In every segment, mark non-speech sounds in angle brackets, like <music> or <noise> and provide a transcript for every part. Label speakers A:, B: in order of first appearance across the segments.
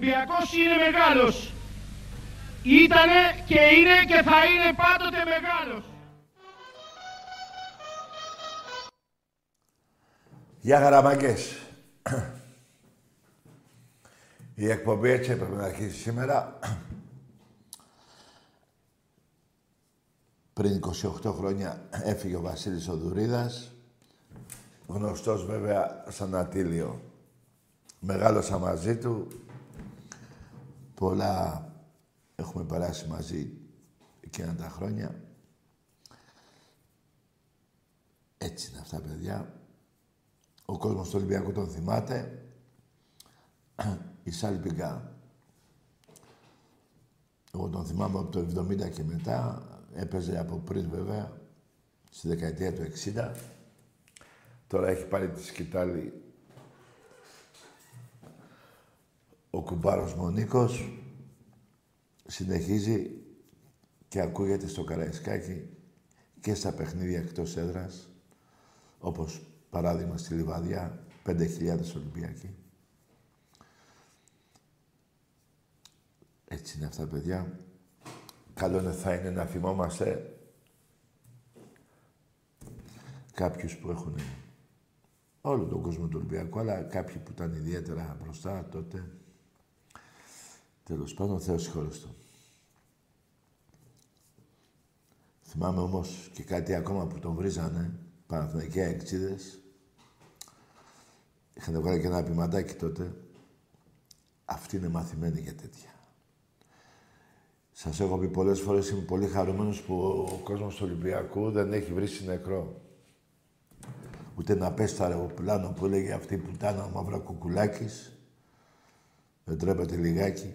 A: Ολυμπιακός είναι μεγάλος. Ήτανε και είναι και θα είναι πάντοτε μεγάλος.
B: Γεια χαραμαγκές. Η εκπομπή έτσι έπρεπε να αρχίσει σήμερα. Πριν 28 χρόνια έφυγε ο Βασίλης Οδουρίδας, γνωστός βέβαια σαν Ατήλιο. Μεγάλωσα μαζί του, πολλά έχουμε περάσει μαζί εκείνα τα χρόνια. Έτσι είναι αυτά, παιδιά. Ο κόσμος του Ολυμπιακού τον θυμάται. Η Σάλπιγκα, εγώ τον θυμάμαι από το 70 και μετά. Έπαιζε από πριν βέβαια, στη δεκαετία του 60. Τώρα έχει πάρει τη σκητάλη ο κουμπάρος Μονίκος. Συνεχίζει και ακούγεται στο Καραϊσκάκι και στα παιχνίδια εκτός έδρας, όπως παράδειγμα στη Λιβαδιά, 5.000 Ολυμπιακοί. Έτσι είναι αυτά, παιδιά. Καλό είναι, θα είναι να θυμόμαστε κάποιους που έχουν όλο τον κόσμο του Ολυμπιακού, αλλά κάποιοι που ήταν ιδιαίτερα μπροστά τότε. Τέλος πάντων, Θεός συγχωρεστό. Θυμάμαι όμως και κάτι ακόμα που τον βρίζανε, Παναθηναϊκοί εξίδες. Είχαν βγάλει και ένα ποιηματάκι τότε. Αυτοί είναι μαθημένοι για τέτοια. Σας έχω πει πολλές φορές, είμαι πολύ χαρούμενος που ο κόσμος του Ολυμπιακού δεν έχει βρει νεκρό. Ούτε να πέσει το αεροπλάνο που έλεγε αυτή που ήταν ο Μαυρακουκουλάκης. Δεν τρέπεται λιγάκι.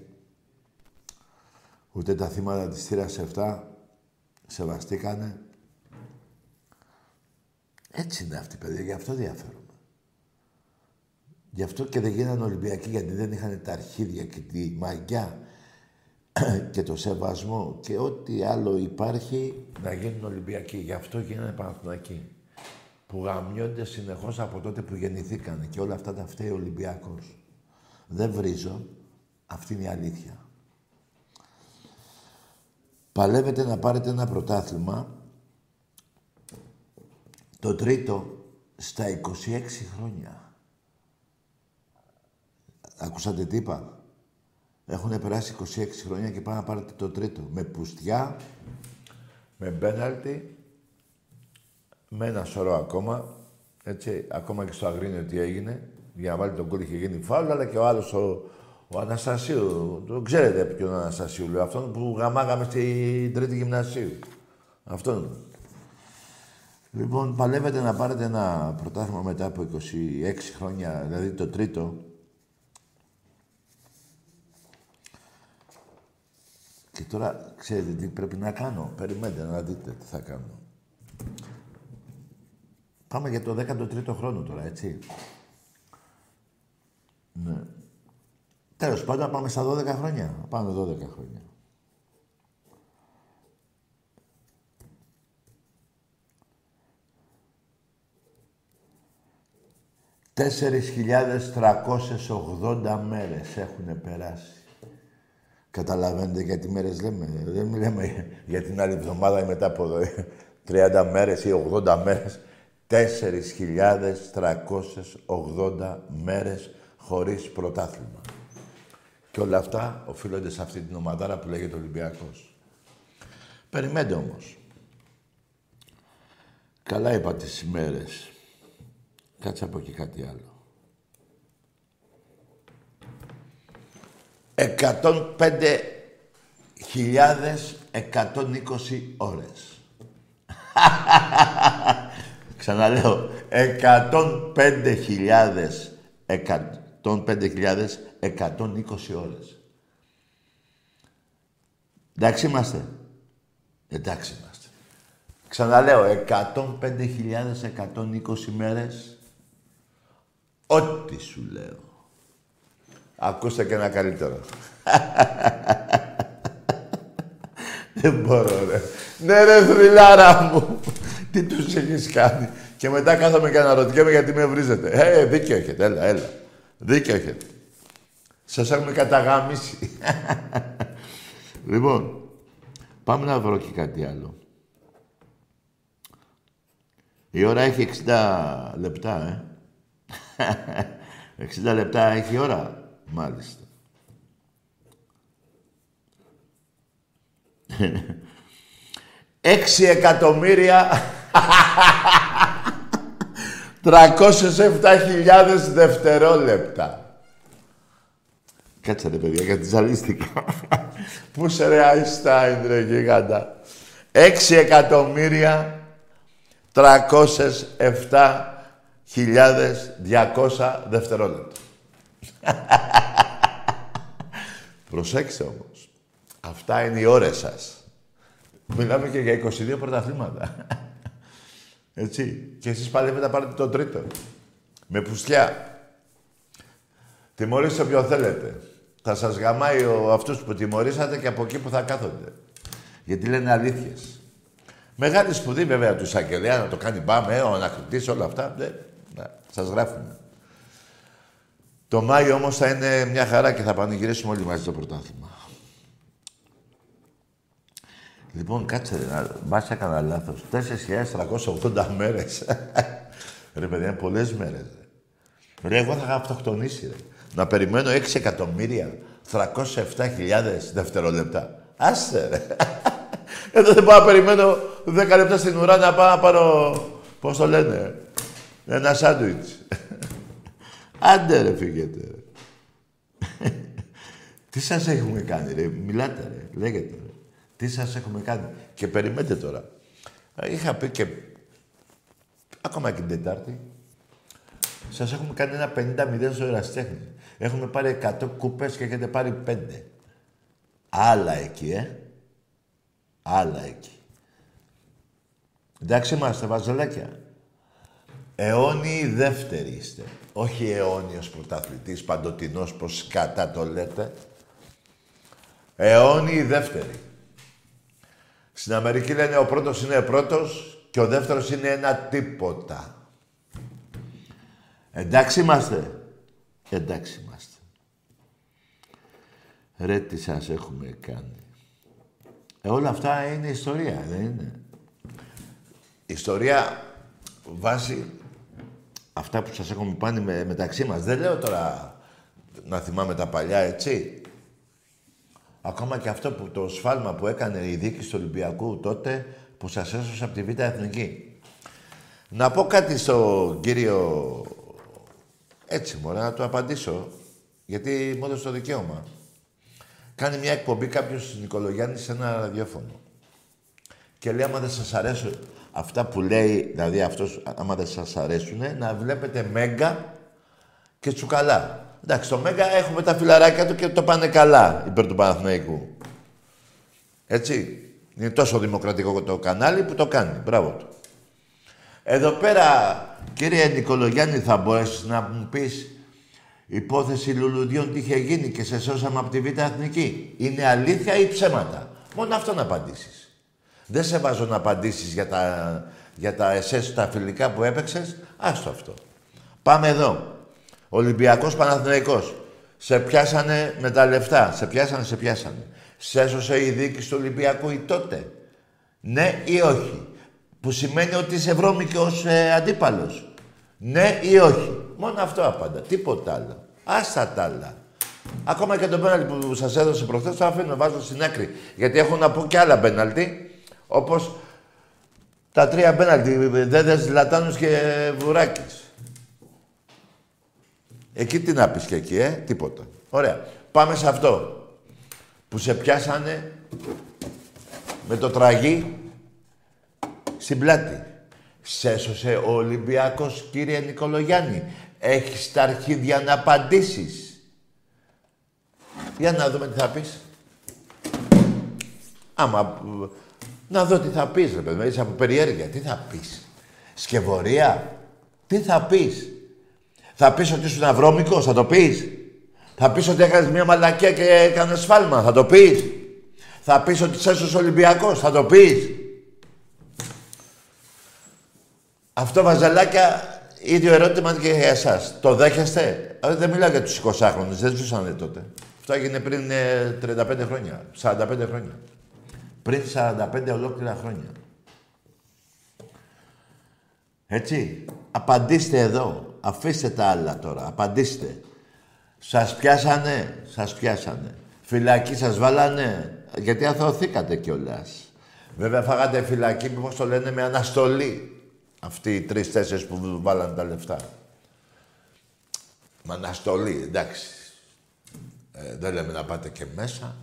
B: Ούτε τα θύματα της θύρας 7 σεβαστήκανε. Έτσι είναι αυτή, παιδιά. Γι' αυτό διαφέρουμε. Γι' αυτό και δεν γίνανε Ολυμπιακοί, γιατί δεν είχαν τα αρχίδια και τη μαγιά <clears throat> και το σεβασμό και ό,τι άλλο υπάρχει να γίνουν Ολυμπιακοί. Γι' αυτό γίνανε Παναθηναϊκοί. Που γαμιώνται συνεχώς από τότε που γεννηθήκανε και όλα αυτά τα φταίει ο Ολυμπιακός. Δεν βρίζω. Αυτή είναι η αλήθεια. Παλεύετε να πάρετε ένα πρωτάθλημα το τρίτο στα 26 χρόνια. Ακούσατε τι είπα; Έχουν περάσει 26 χρόνια και πάνε να πάρετε το τρίτο. Με πουστιά, με μπέναλτι, με ένα σωρό ακόμα, έτσι, ακόμα και στο Αγρίνιο τι έγινε, για να βάλει τον κόλλη είχε γίνει φάουλ, αλλά και ο άλλος ο, ο Αναστασίου, το ξέρετε ποιον Αναστασίου λέω, αυτόν που γαμάγαμε στην τρίτη γυμνασίου. Αυτόν. Λοιπόν, παλεύετε να πάρετε ένα πρωτάθλημα μετά από 26 χρόνια, δηλαδή το τρίτο. Και τώρα, ξέρετε τι πρέπει να κάνω; Περιμένετε να δείτε τι θα κάνω. Πάμε για το 13ο χρόνο τώρα, έτσι. Ναι. Τέλος πάντων, πάμε στα 12 χρόνια. Πάμε 12 χρόνια. Τέσσερις χιλιάδες μέρες έχουν περάσει. Καταλαβαίνετε γιατί μέρες λέμε. Δεν μιλάμε για την άλλη εβδομάδα ή μετά από 30 μέρες ή 80 μέρες. 4.380 μέρες χωρίς πρωτάθλημα. Και όλα αυτά οφείλονται σε αυτή την ομαδάρα που λέγεται Ολυμπιακός. Περιμένετε όμως. Καλά είπα τις ημέρες. Κάτσε από εκεί κάτι άλλο. 105.120 ώρες. <laughs> Ξαναλέω, 105.120 ώρες. Εντάξει είμαστε. Εντάξει είμαστε. Ξαναλέω, 105.120 μέρες. Ό,τι σου λέω. Ακούστε και ένα καλύτερο. <laughs> Δεν μπορώ, ρε. Ναι, ρε, θρυλάρα μου. Τι τους έχεις κάνει. Και μετά κάθομαι και αναρωτιέμαι γιατί με βρίζετε. Ε, δίκιο έχετε. Έλα, έλα. Δίκιο έχετε. Σας έχουμε καταγάμισει. λοιπόν, πάμε να βρω και κάτι άλλο. Η ώρα έχει 60 λεπτά, ε. 60 λεπτά έχει η ώρα. Μάλιστα. Έξι εκατομμύρια 307.000 δευτερόλεπτα. Κάτσε ρε παιδιά, γιατί ζαλίστηκα. Πού σε ρε Αϊστάιν ρε γιγάντα. 6 εκατομμύρια 307.200 δευτερόλεπτα. Προσέξτε όμως. Αυτά είναι οι ώρες σας. Μιλάμε και για 22 πρωταθλήματα. Έτσι. Και εσείς πάλι να πάρετε το τρίτο. Με πουστιά. Τιμωρήστε όποιον θέλετε. Θα σας γαμάει ο, αυτούς που τιμωρήσατε και από εκεί που θα κάθονται. Γιατί λένε αλήθειες. Μεγάλη σπουδή βέβαια του εισαγγελέα να το κάνει μπάμε, ο ανακριτής, όλα αυτά. Ναι, ναι, σας γράφουμε. Το Μάιο όμως θα είναι μια χαρά και θα πανηγυρίσουμε όλοι μαζί το πρωτάθλημα. Λοιπόν, κάτσε, να... μπας έκανα λάθος. 4.380 μέρες. <laughs> ρε παιδιά, είναι πολλές μέρες. Ρε. ρε, εγώ θα είχα αυτοκτονήσει, ρε. Να περιμένω 6 εκατομμύρια 307.000 δευτερόλεπτα. Άστε, ρε. <laughs> Εδώ δεν πάω να περιμένω 10 λεπτά στην ουρά να πάω να πάρω, πώς το λένε, ένα σάντουιτς. <laughs> Άντε ρε, φύγετε. Ρε. Τι σας έχουμε κάνει, ρε. Μιλάτε, ρε. Λέγετε, ρε. Τι σας έχουμε κάνει. Και περιμένετε τώρα. Είχα πει και... Ακόμα και την Τετάρτη. Σας έχουμε κάνει ένα 50-0 στο εραστέχνη. Έχουμε πάρει 100 κουπές και έχετε πάρει 5. Άλλα εκεί, ε. Άλλα εκεί. Εντάξει είμαστε, βαζελάκια. Αιώνιοι δεύτεροι είστε. Όχι αιώνιος πρωταθλητής, παντοτινός, πως κατά το λέτε. Αιώνιοι δεύτεροι. Στην Αμερική λένε ο πρώτος είναι πρώτος και ο δεύτερος είναι ένα τίποτα. Εντάξει είμαστε. Εντάξει είμαστε. Ρε τι σας έχουμε κάνει. Ε, όλα αυτά είναι ιστορία, δεν είναι; Ιστορία βάσει αυτά που σας έχουμε πάνει με, μεταξύ μας. Δεν λέω τώρα να θυμάμαι τα παλιά, έτσι. Ακόμα και αυτό που το σφάλμα που έκανε η δίκη του Ολυμπιακού τότε που σας έσωσε από τη Β' Εθνική. Να πω κάτι στον κύριο... Έτσι, μωρέ, να του απαντήσω. Γιατί μου έδωσε το δικαίωμα. Κάνει μια εκπομπή κάποιος Νικολογιάννης σε ένα ραδιόφωνο. Και λέει, άμα δεν σας αρέσουν αυτά που λέει, δηλαδή αυτός, άμα δεν σας αρέσουν, να βλέπετε Μέγκα και Τσουκαλά. Εντάξει, στο Μέγκα έχουμε τα φιλαράκια του και το πάνε καλά υπέρ του Παναθηναϊκού. Έτσι. Είναι τόσο δημοκρατικό το κανάλι που το κάνει. Μπράβο του. Εδώ πέρα, κύριε Νικολογιάννη, θα μπορέσεις να μου πεις υπόθεση λουλουδιών τι είχε γίνει και σε σώσαμε από τη Β' Εθνική. Είναι αλήθεια ή ψέματα; Μόνο αυτό να απαντήσεις. Δεν σε βάζω να απαντήσεις για τα, για τα εσές, τα φιλικά που έπαιξες. Άστο αυτό. Πάμε εδώ. Ολυμπιακός Παναθηναϊκός. Σε πιάσανε με τα λεφτά. Σε πιάσανε, σε πιάσανε. Σε έσωσε η δίκη του Ολυμπιακού ή τότε. Ναι ή όχι. Που σημαίνει ότι είσαι βρώμικος ε, αντίπαλος. Ναι ή όχι. Μόνο αυτό απάντα. Τίποτα άλλο. Άστα τα άλλα. Ακόμα και το πέναλτι που σας έδωσε προχθές, το αφήνω, βάζω στην άκρη. Γιατί έχω να πω και άλλα πέναλτι. Όπως τα τρία πέναλτι. Δέδες, Λατάνου και Βουράκης. Εκεί τι να πεις και εκεί, ε; Τίποτα. Ωραία. Πάμε σε αυτό. Που σε πιάσανε με το τραγί στην πλάτη. Σε έσωσε ο Ολυμπιακός, κύριε Νικολογιάννη. Έχεις τα αρχίδια να απαντήσεις. Για να δούμε τι θα πεις. Άμα... Να δω τι θα πεις, ρε παιδί, είσαι από περιέργεια. Τι θα πεις. Σκευωρία. Τι θα πεις. Θα πεις ότι ήσουν αβρώμικος, θα το πεις. Θα πεις ότι έκανες μια μαλακία και έκανες σφάλμα, θα το πεις. Θα πεις ότι είσαι Ολυμπιακός, θα το πεις. Αυτό βαζαλάκια, ίδιο ερώτημα και για εσάς. Το δέχεστε; Ε, δεν μιλάω για τους 20χρονους, δεν ζούσανε τότε. Αυτό έγινε πριν 35 ε, χρόνια, 45 χρόνια. Πριν 45 ολόκληρα χρόνια. Έτσι. Απαντήστε εδώ. Αφήστε τα άλλα τώρα. Απαντήστε. Σας πιάσανε. Σας πιάσανε. Φυλακή σας βάλανε. Γιατί αθωωθήκατε κιόλας. Βέβαια φάγατε φυλακή, πώς το λένε, με αναστολή. Αυτοί οι τρεις-τέσσερις που βάλανε τα λεφτά. Με αναστολή, εντάξει. Ε, δεν λέμε να πάτε και μέσα.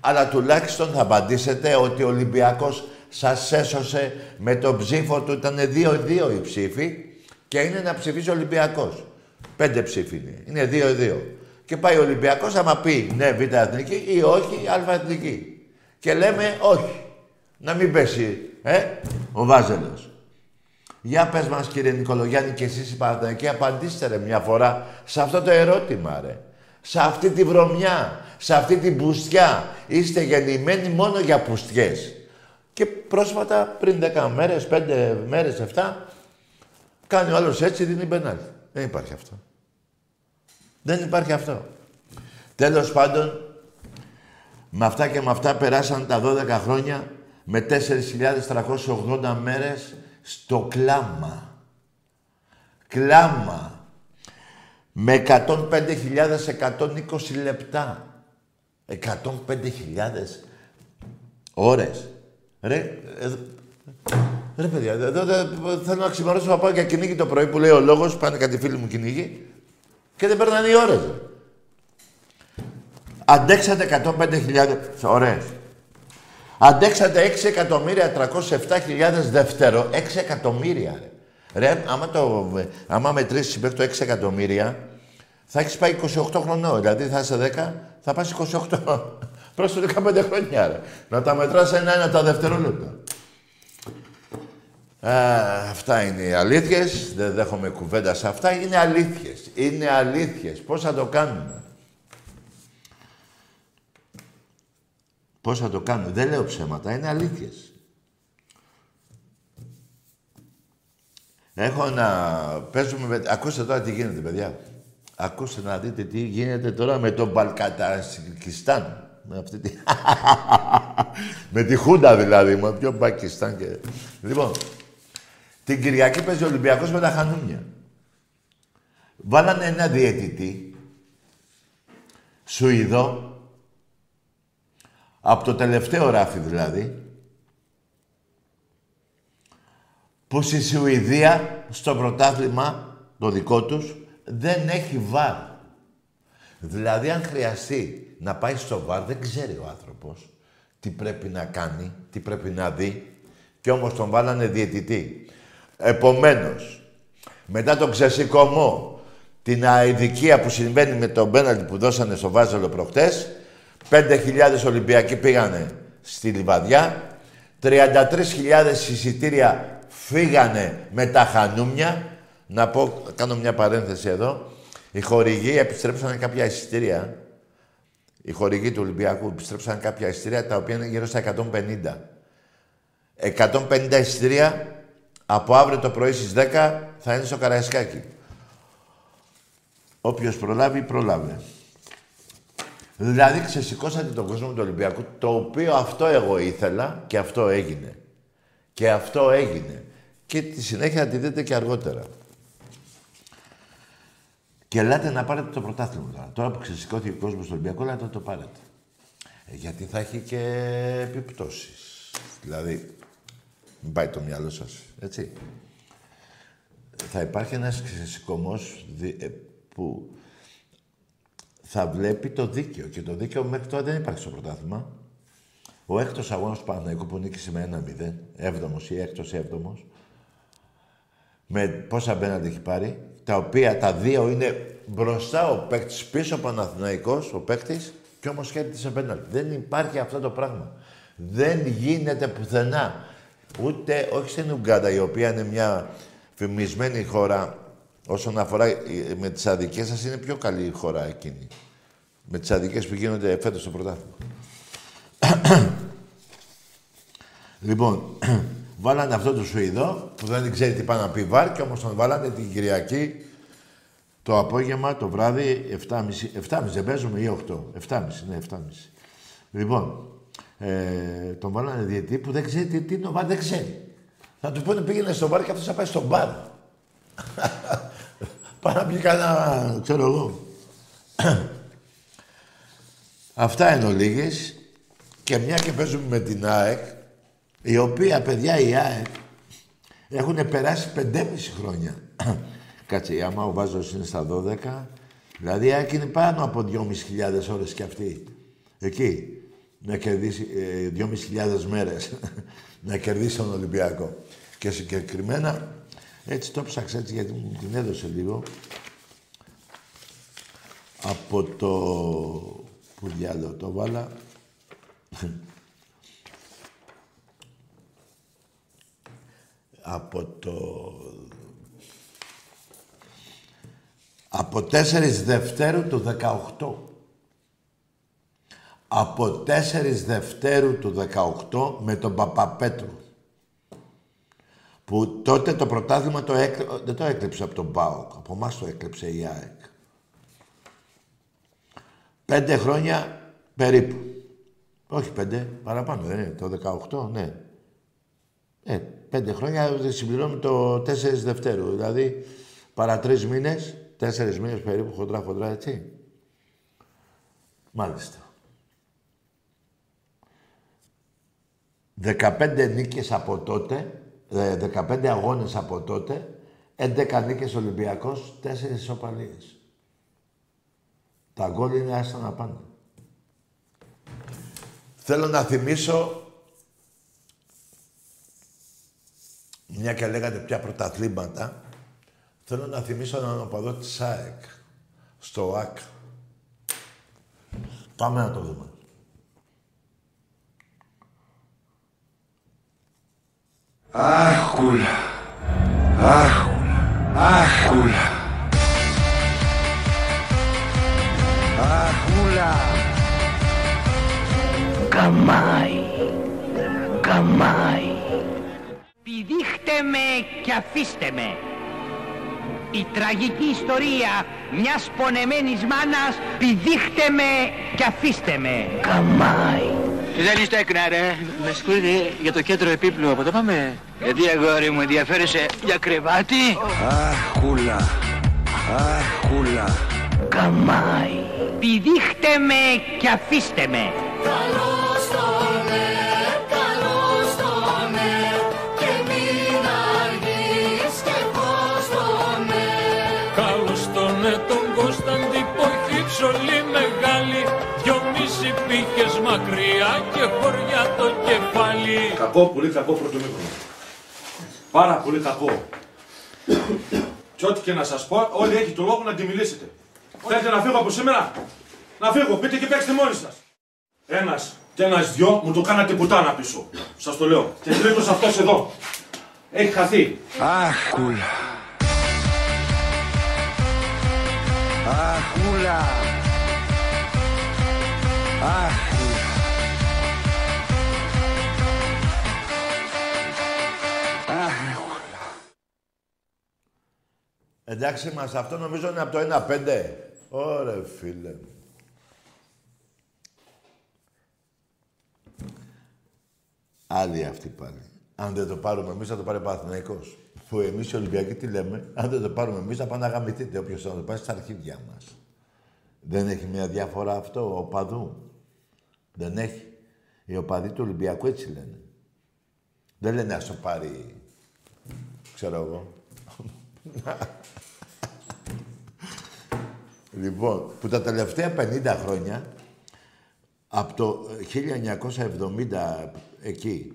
B: Αλλά τουλάχιστον θα απαντήσετε ότι ο Ολυμπιακός σας έσωσε με τον ψήφο του. Ήταν δύο-δύο οι ψήφοι και είναι να ψηφίσει ο Ολυμπιακός. Πέντε ψήφοι είναι. Είναι δύο-δύο. Και πάει ο Ολυμπιακός άμα πει ναι β' εθνική ή όχι α εθνική. Και λέμε όχι. Να μην πέσει ε, ο Βάζελος. Για πες μας κύριε Νικολογιάννη και εσείς οι Παναθηναϊκοί απαντήστε ρε μια φορά σε αυτό το ερώτημα ρε. Σε αυτή τη βρωμιά, σε αυτή την πουστιά. Είστε γεννημένοι μόνο για πουστιές. Και πρόσφατα, πριν 10 μέρες, 5 μέρες, 7, κάνει ο άλλος έτσι, δίνει μπενάλι. Δεν υπάρχει αυτό. Δεν υπάρχει αυτό. Τέλος πάντων, με αυτά και με αυτά περάσαν τα 12 χρόνια με 4.380 μέρες στο κλάμα. Κλάμα. Με 105.120 λεπτά. 105.000 ώρες. Ρε, ε, ρε παιδιά, εδώ θέλω να ξημερώσω να πάω για κυνήγι το πρωί που λέει ο λόγος, πάνε κάτι φίλοι μου κυνήγι και δεν περνάνε οι ώρες. Αντέξατε 105.000 ώρες. Αντέξατε 6.307.000 δεύτερο. 6 εκατομμύρια, ρε. Ρε, άμα, το, άμα μετρήσεις μέχρι το 6 εκατομμύρια, θα έχεις πάει 28 χρονών. Δηλαδή θα είσαι 10, θα πας 28. <laughs> Προς το 15 χρόνια, ρε. Να τα μετράς ένα-ένα τα δευτερόλεπτα. Αυτά είναι οι αλήθειες. Δεν δέχομαι κουβέντας σε αυτά. Είναι αλήθειες. Είναι αλήθειες. Πώς θα το κάνουμε; Πώς θα το κάνουμε; Δεν λέω ψέματα. Είναι αλήθειες. Έχω να παίζουμε... Ακούστε τώρα τι γίνεται, παιδιά. Ακούστε να δείτε τι γίνεται τώρα με τον Μπαλκαταρσκιστάν. Με αυτή τη... <laughs> με τη Χούντα δηλαδή, με πιο Πακιστάν και... Λοιπόν, την Κυριακή παίζει ο Ολυμπιακός με τα Χανούνια. Βάλανε ένα διαιτητή, Σουηδό, από το τελευταίο ράφι δηλαδή, πως η Σουηδία στο πρωτάθλημα το δικό τους δεν έχει βάρ. Δηλαδή αν χρειαστεί να πάει στο βάρ δεν ξέρει ο άνθρωπος τι πρέπει να κάνει, τι πρέπει να δει και όμως τον βάλανε διαιτητή. Επομένως, μετά τον ξεσηκωμό, την αειδικία που συμβαίνει με τον πέναλτι που δώσανε στο Βάζελο προχτές, 5.000 Ολυμπιακοί πήγανε στη Λιβαδιά, 33.000 εισιτήρια φύγανε με τα χανούμια. Να πω, κάνω μια παρένθεση εδώ. Οι χορηγοί επιστρέψανε κάποια εισιτήρια. Οι χορηγοί του Ολυμπιακού επιστρέψαν κάποια εισιτήρια τα οποία είναι γύρω στα 150. 150 εισιτήρια από αύριο το πρωί στις 10 θα είναι στο Καραϊσκάκι. Όποιος προλάβει, προλάβει. Δηλαδή ξεσηκώσατε τον κόσμο του Ολυμπιακού, το οποίο αυτό εγώ ήθελα και αυτό έγινε. Και αυτό έγινε. Και τη συνέχεια τη δείτε και αργότερα. Και ελάτε να πάρετε το πρωτάθλημα τώρα. Τώρα που ξεσηκώθηκε ο κόσμος του Ολυμπιακού, ελάτε να το πάρετε. Ε, γιατί θα έχει και επιπτώσεις. Δηλαδή, μην πάει το μυαλό σας, έτσι. Θα υπάρχει ένας ξεσηκωμός ε, που θα βλέπει το δίκαιο. Και το δίκαιο μέχρι τώρα δεν υπάρχει στο πρωτάθλημα. Ο έκτος αγώνας του Παναγικού που νίκησε με ένα 0, έβδομος ή έκτος έβδομος, με πόσα μπέναντι έχει πάρει, τα οποία τα δύο είναι μπροστά ο παίκτης, πίσω ο Παναθηναϊκός, ο παίκτης, και όμως κέρδισε πέναλτι. Δεν υπάρχει αυτό το πράγμα. Δεν γίνεται πουθενά. Ούτε, όχι στην Ουγγάντα, η οποία είναι μια φημισμένη χώρα όσον αφορά με τις αδικές σας, είναι πιο καλή η χώρα εκείνη. Με τις αδικές που γίνονται φέτος στο πρωτάθλημα. <coughs> λοιπόν, <coughs> βάλανε αυτό το Σουηδό, που δεν ξέρει τι πάει να πει βάρ, και όμως τον βάλανε την Κυριακή το απόγευμα, το βράδυ, 7.30, 7.30 δεν παίζουμε ή 8. 7.30, ναι, 7.30. Λοιπόν, ε, τον βάλανε διετή που δεν ξέρει τι, τι είναι ο βάρ, δεν ξέρει. Θα του πούνε πήγαινε στο μπαρ και αυτός θα πάει στο μπαρ. Πάει να πει κανένα, ξέρω εγώ. <clears throat> Αυτά είναι ολίγες. Και μια και παίζουμε με την ΑΕΚ, η οποία, παιδιά, η ΑΕΚ, έχουν περάσει πεντέμιση χρόνια. <clears throat> Κάτσε, άμα ο Βάζος είναι στα 12, δηλαδή η ΑΕΚ είναι πάνω από 2.500 ώρες κι αυτή. Εκεί. Να κερδίσει ε, 2.500 μέρες. <laughs> να κερδίσει τον Ολυμπιακό. Και συγκεκριμένα έτσι το ψάξα έτσι γιατί μου την έδωσε λίγο. Από το... Πού διάλογο το βάλα. <laughs> από το... Από 4 Δευτέρου του 18. Από 4 Δευτέρου του 18 με τον Παπαπέτρου που τότε το πρωτάθλημα το δεν το έκλεψε από τον ΠΑΟΚ. Από εμάς το έκλεψε η ΑΕΚ. Πέντε χρόνια περίπου. Όχι πέντε, παραπάνω, δεν είναι. Το 18, ναι. Ε, πέντε χρόνια συμπληρώνουμε το 4 Δευτέρου. Δηλαδή, παρά τρει μήνες, τέσσερις μήνες περίπου, χοντρά, χοντρά, έτσι. Μάλιστα. 15 νίκες από τότε 15 ε, αγώνες από τότε, 11 νίκες Ολυμπιακός, 4 ισοπαλίες. Τα γκολ είναι άστα να πάνε. Θέλω να θυμίσω, μια και λέγατε πια πρωταθλήματα, θέλω να θυμίσω έναν οπαδό της ΣΑΕΚ, στο ΟΑΚ. Πάμε να το δούμε.
C: Άχουλα. Άχουλα. Άχουλα. Άχουλα.
D: Καμάι. Καμάι. Πηδήχτε με και αφήστε με. Η τραγική ιστορία μιας πονεμένης μάνας πηδήχτε με και αφήστε με. Καμάι.
E: Δεν είστε έκνα ρε. Με συγχωρείτε για το κέντρο επίπλου. Από το πάμε. Γιατί αγόρι μου ενδιαφέρεσαι για κρεβάτι;
C: Αχούλα. Αχούλα.
D: Καμάι. Πηδήχτε με και αφήστε με.
F: Καλώς μακριά και χωριά το κεφάλι
G: Κακό, πολύ κακό πρωτομήκρο. Πάρα πολύ κακό. και ό,τι και να σας πω, όλοι έχει το λόγο να τη μιλήσετε. Θέλετε να φύγω από σήμερα; Να φύγω, πείτε και παίξτε μόνοι σας. Ένας και ένας δυο μου το κάνατε πουτάνα πίσω. Σας το λέω. Και τρίτος αυτός εδώ. Έχει χαθεί.
C: Αχούλα. Αχούλα. Αχούλα. Αχούλα.
B: Εντάξει μας, αυτό νομίζω είναι από το 1-5. Ωρε φίλε. Άλλη αυτή πάλι. Αν δεν το πάρουμε εμείς, θα το πάρει ο Παναθηναϊκός. Που εμείς οι Ολυμπιακοί τι λέμε, αν δεν το πάρουμε εμείς, θα πάνε να γαμηθείτε. Όποιος θα το πάρει στα αρχίδια μας. Δεν έχει μια διαφορά αυτό, ο παδού. Δεν έχει. Οι οπαδοί του Ολυμπιακού έτσι λένε. Δεν λένε ας το πάρει, ξέρω εγώ. Λοιπόν, που τα τελευταία 50 χρόνια, από το 1970 εκεί,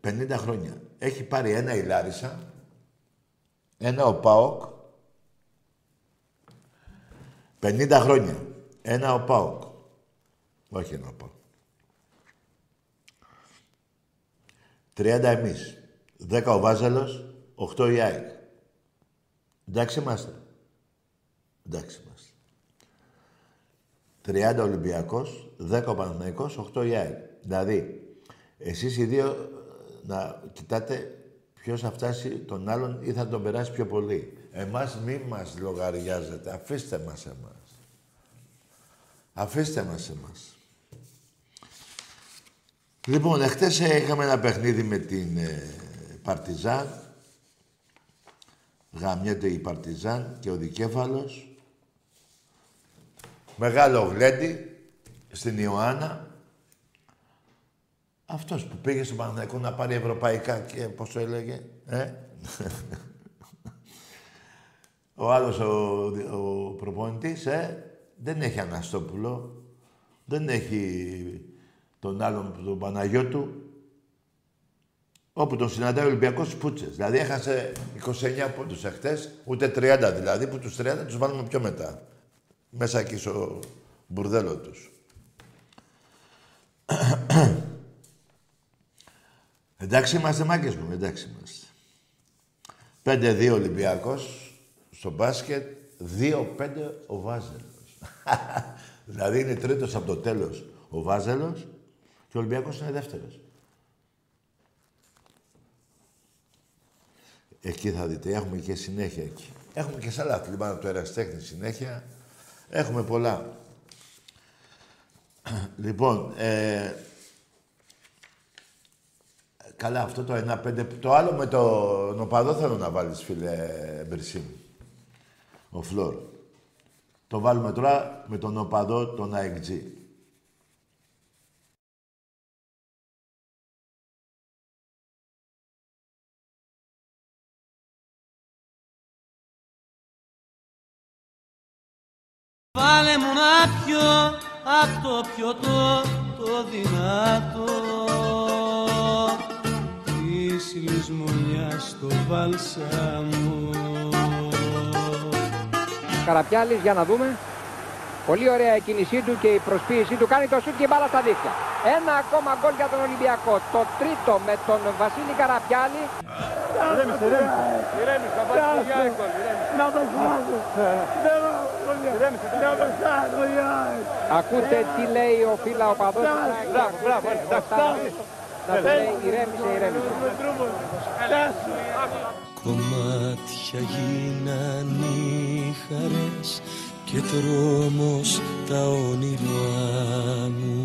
B: 50 χρόνια, έχει πάρει ένα η Λάρισα, ένα ο ΠΑΟΚ, 50 χρόνια, ένα ο ΠΑΟΚ. Όχι ένα ο ΠΑΟΚ. 30 εμείς. 10 ο Βάζελος, 8 η ΑΕΚ. Εντάξει είμαστε. Εντάξει είμαστε. 30 Ολυμπιακός, 10 ο Παναθηναϊκός, 8 η ΑΕΚ. Δηλαδή, εσείς οι δύο να κοιτάτε ποιος θα φτάσει τον άλλον ή θα τον περάσει πιο πολύ. Εμάς μη μας λογαριάζετε. Αφήστε μας εμάς. Αφήστε μας εμάς. Λοιπόν, εχθές είχαμε ένα παιχνίδι με την ε, Παρτιζάν. Γαμιέται η Παρτιζάν και ο Δικέφαλος. Μεγάλο γλέντι στην Ιωάννα. Αυτός που πήγε στον Παναθηναϊκό να πάρει ευρωπαϊκά και πώς το έλεγε, ε; ο άλλος ο, ο προπονητής, ε, δεν έχει Αναστόπουλο, δεν έχει τον άλλον, τον Παναγιώτου, όπου τον συναντάει ο Ολυμπιακός Πούτσες. Δηλαδή έχασε 29 πόντους εχθές, ούτε 30 δηλαδή, που τους 30 τους βάλουμε πιο μετά. Μέσα εκεί στο μπουρδέλο τους. <coughs> εντάξει είμαστε μάγκες μου, εντάξει είμαστε. 5-2 Ολυμπιακός στο μπάσκετ, 2-5 ο Βάζελος. <laughs> δηλαδή είναι τρίτος από το τέλος ο Βάζελος και ο Ολυμπιακός είναι δεύτερος. Εκεί θα δείτε, έχουμε και συνέχεια εκεί. Έχουμε και σε άλλα αθλήματα του Εραστέχνη συνέχεια. Έχουμε πολλά. <clears throat> λοιπόν, ε, καλά αυτό το 1-5. Το άλλο με τον οπαδό θέλω να βάλεις, φίλε Μπερσίν. Ο Φλόρ. Το βάλουμε τώρα με τον οπαδό, τον AXG.
H: Πιω απ' το πιωτό το δυνατό της λησμονιάς στο βάλσαμο
I: Καραπιάλης για να δούμε Πολύ ωραία η κίνησή του και η προσποίησή του. Κάνει το σούτ και η μπάλα στα δίχτυα. Ένα ακόμα γκολ για τον Ολυμπιακό. Το τρίτο με τον Βασίλη Καραπιάλη.
A: Ηρέμησε, ηρέμησε. Ηρέμησε, θα πάρει για γκολ. Να το φάγω. Ηρέμησε, να το φάγω.
I: Ακούτε τι λέει ο φίλα ο παδός.
A: Μπράβο, μπράβο.
I: Να το λέει ηρέμησε, ηρέμησε.
F: Κομμάτια γίναν οι χαρές και τρόμος τα όνειρά μου.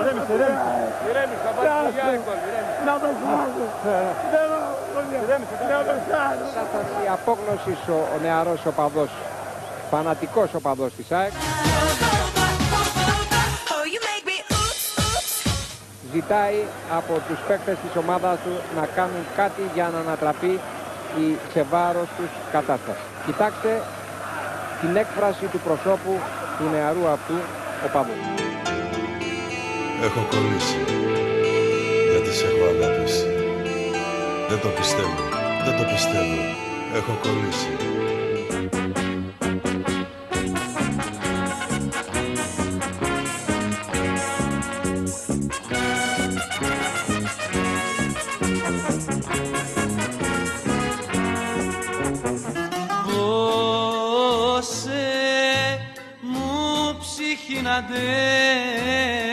A: Ηρέμησε, ηρέμησε. Ηρέμησε, θα πάρει για γκολ. Να το φάγω. Ηρέμησε, να το φάγω.
I: Κατάσταση απόγνωσης ο, ο νεαρός οπαδός. Φανατικός οπαδός της ΑΕΚ. Ζητάει από τους παίκτες της ομάδας του να κάνουν κάτι για να ανατραπεί η σε βάρος τους κατάσταση. Κοιτάξτε την έκφραση του προσώπου του νεαρού αυτού οπαδού.
J: Έχω κολλήσει. Γιατί σε έχω αγαπήσει. Δεν το πιστεύω. Δεν το πιστεύω. Έχω κολλήσει.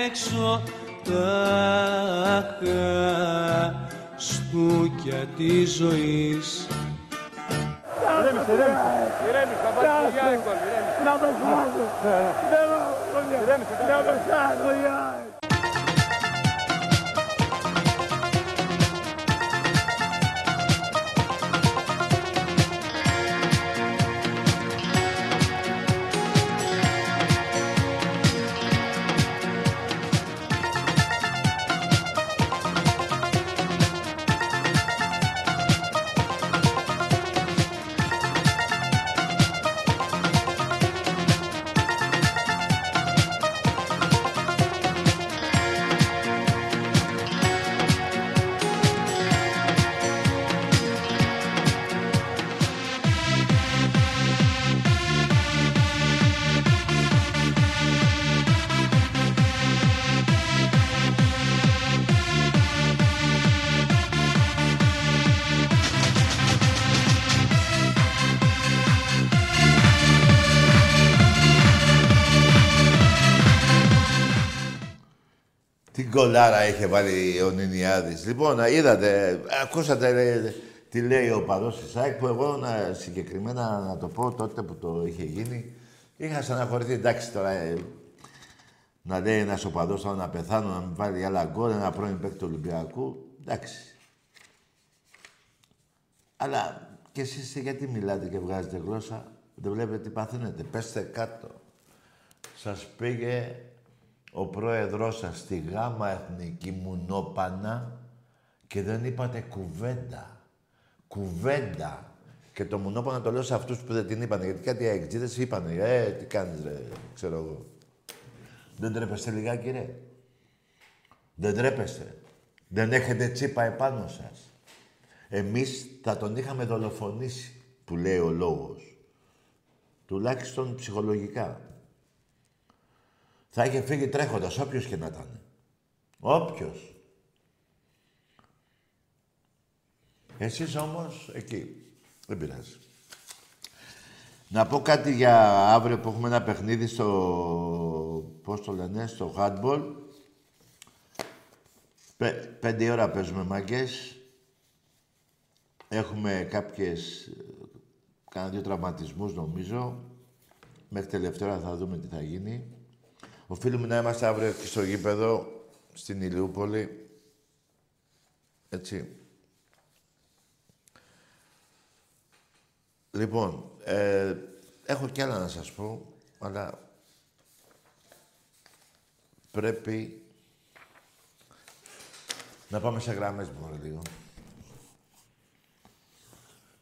H: Αντέξω τα χαστούκια της ζωής
A: Ηρέμησε, ηρέμησε. Ηρέμησε, θα πάρει παιδιά εύκολα. Ηρέμησε. Να το φάγω. Ηρέμησε, να το φάγω,
B: Τι γκολάρα είχε βάλει ο Νινιάδης. Λοιπόν, είδατε, ακούσατε ρε, τι λέει ο παδός της ΑΕΚ που εγώ να, συγκεκριμένα να το πω τότε που το είχε γίνει. Είχα στεναχωρηθεί, εντάξει τώρα, ε, να λέει ένας οπαδός τώρα να πεθάνω, να μην βάλει άλλα γκολ, ένα πρώην παίκτη του Ολυμπιακού. Εντάξει. Αλλά και εσείς γιατί μιλάτε και βγάζετε γλώσσα, δεν βλέπετε τι παθαίνετε. Πέστε κάτω. Σας πήγε ο πρόεδρός σας στη γάμα εθνική μουνόπανα και δεν είπατε κουβέντα. Κουβέντα. Και το μουνόπανα το λέω σε αυτούς που δεν την είπανε, γιατί κάτι αεξίδες είπανε. Ε, τι κάνεις ρε, ξέρω εγώ. Δεν τρέπεστε λιγάκι ρε. Δεν τρέπεστε. Δεν έχετε τσίπα επάνω σας. Εμείς θα τον είχαμε δολοφονήσει, που λέει ο λόγος. Τουλάχιστον ψυχολογικά. Θα είχε φύγει τρέχοντας, όποιος και να ήταν. Όποιος. Εσείς όμως, εκεί. Δεν πειράζει. Να πω κάτι για αύριο που έχουμε ένα παιχνίδι στο... Πώς το λένε, στο handball. Πε, πέντε ώρα παίζουμε μάγκες. Έχουμε κάποιες... Κάνα δύο τραυματισμούς νομίζω. Μέχρι τελευταία ώρα θα δούμε τι θα γίνει. Οφείλουμε να είμαστε αύριο εκεί στο γήπεδο, στην Ηλιούπολη. Έτσι. Λοιπόν, ε, έχω κι άλλα να σας πω, αλλά πρέπει να πάμε σε γραμμές μόνο λίγο.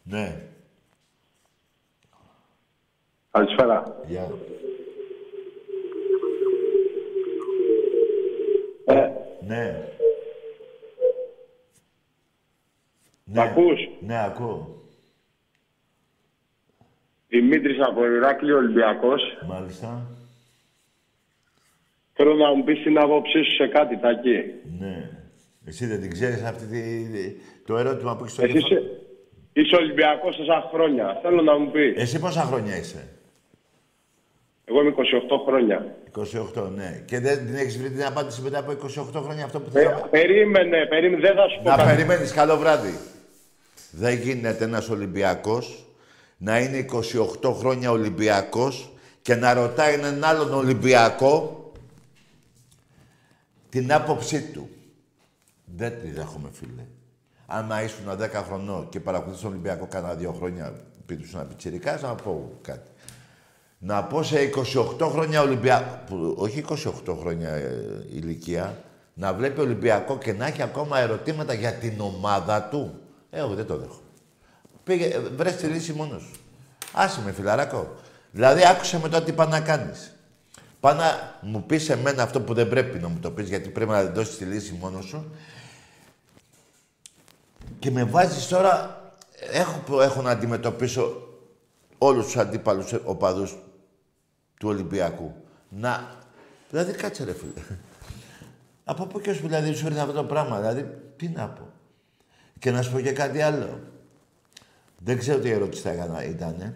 B: Ναι.
K: Καλησπέρα.
B: Γεια.
K: Ε,
B: Ναι.
K: Μ' ακούς;
B: Ναι, ακούω.
K: Δημήτρης από Ηράκλειο Ολυμπιακός.
B: Μάλιστα.
K: Θέλω να μου πεις την άποψή σου σε κάτι, Τάκη.
B: Ναι. Εσύ δεν την ξέρεις αυτή τη, το ερώτημα που έχεις στο
K: Εσύ
B: κεφάλι;
K: είσαι, είσαι Ολυμπιακός τόσα χρόνια. Θέλω να μου πεις.
B: Εσύ πόσα χρόνια είσαι;
K: Εγώ είμαι 28 χρόνια.
B: 28, ναι. Και δεν την έχεις βρει την απάντηση μετά από 28 χρόνια αυτό που
K: Ε,
B: θέλαμε.
K: περίμενε, περίμενε, δεν θα σου πω
B: Να
K: κάτι.
B: περιμένεις. Καλό βράδυ. Δεν γίνεται ένας Ολυμπιακός να είναι 28 χρόνια Ολυμπιακός και να ρωτάει έναν άλλον Ολυμπιακό την άποψή του. Δεν τη δέχομαι, φίλε. Αν ήσουν 10 χρονών και παρακολουθείς τον Ολυμπιακό κάνα δύο χρόνια, επειδή ήσουν πιτσιρικάς, να πω κάτι. Να πω σε 28 χρόνια Ολυμπιακό, όχι 28 χρόνια ε, ηλικία, να βλέπει Ολυμπιακό και να έχει ακόμα ερωτήματα για την ομάδα του. Ε, εγώ δεν το δέχομαι. Πήγε, ε, βρες τη λύση μόνος σου. Άσε με, φιλαράκο. Δηλαδή, άκουσε με το τι πάνε να κάνεις. Πάνε να μου πεις εμένα αυτό που δεν πρέπει να μου το πεις, γιατί πρέπει να δώσεις τη λύση μόνος σου. Και με βάζεις τώρα... Έχω, έχω να αντιμετωπίσω όλους τους αντίπαλους οπαδούς του Ολυμπιακού. Να... Δηλαδή, κάτσε ρε φίλε. Από πού και ως δηλαδή σου ήρθε αυτό το πράγμα. Δηλαδή, τι να πω. Και να σου πω και κάτι άλλο. Δεν ξέρω τι ερώτηση θα έκανα ήταν.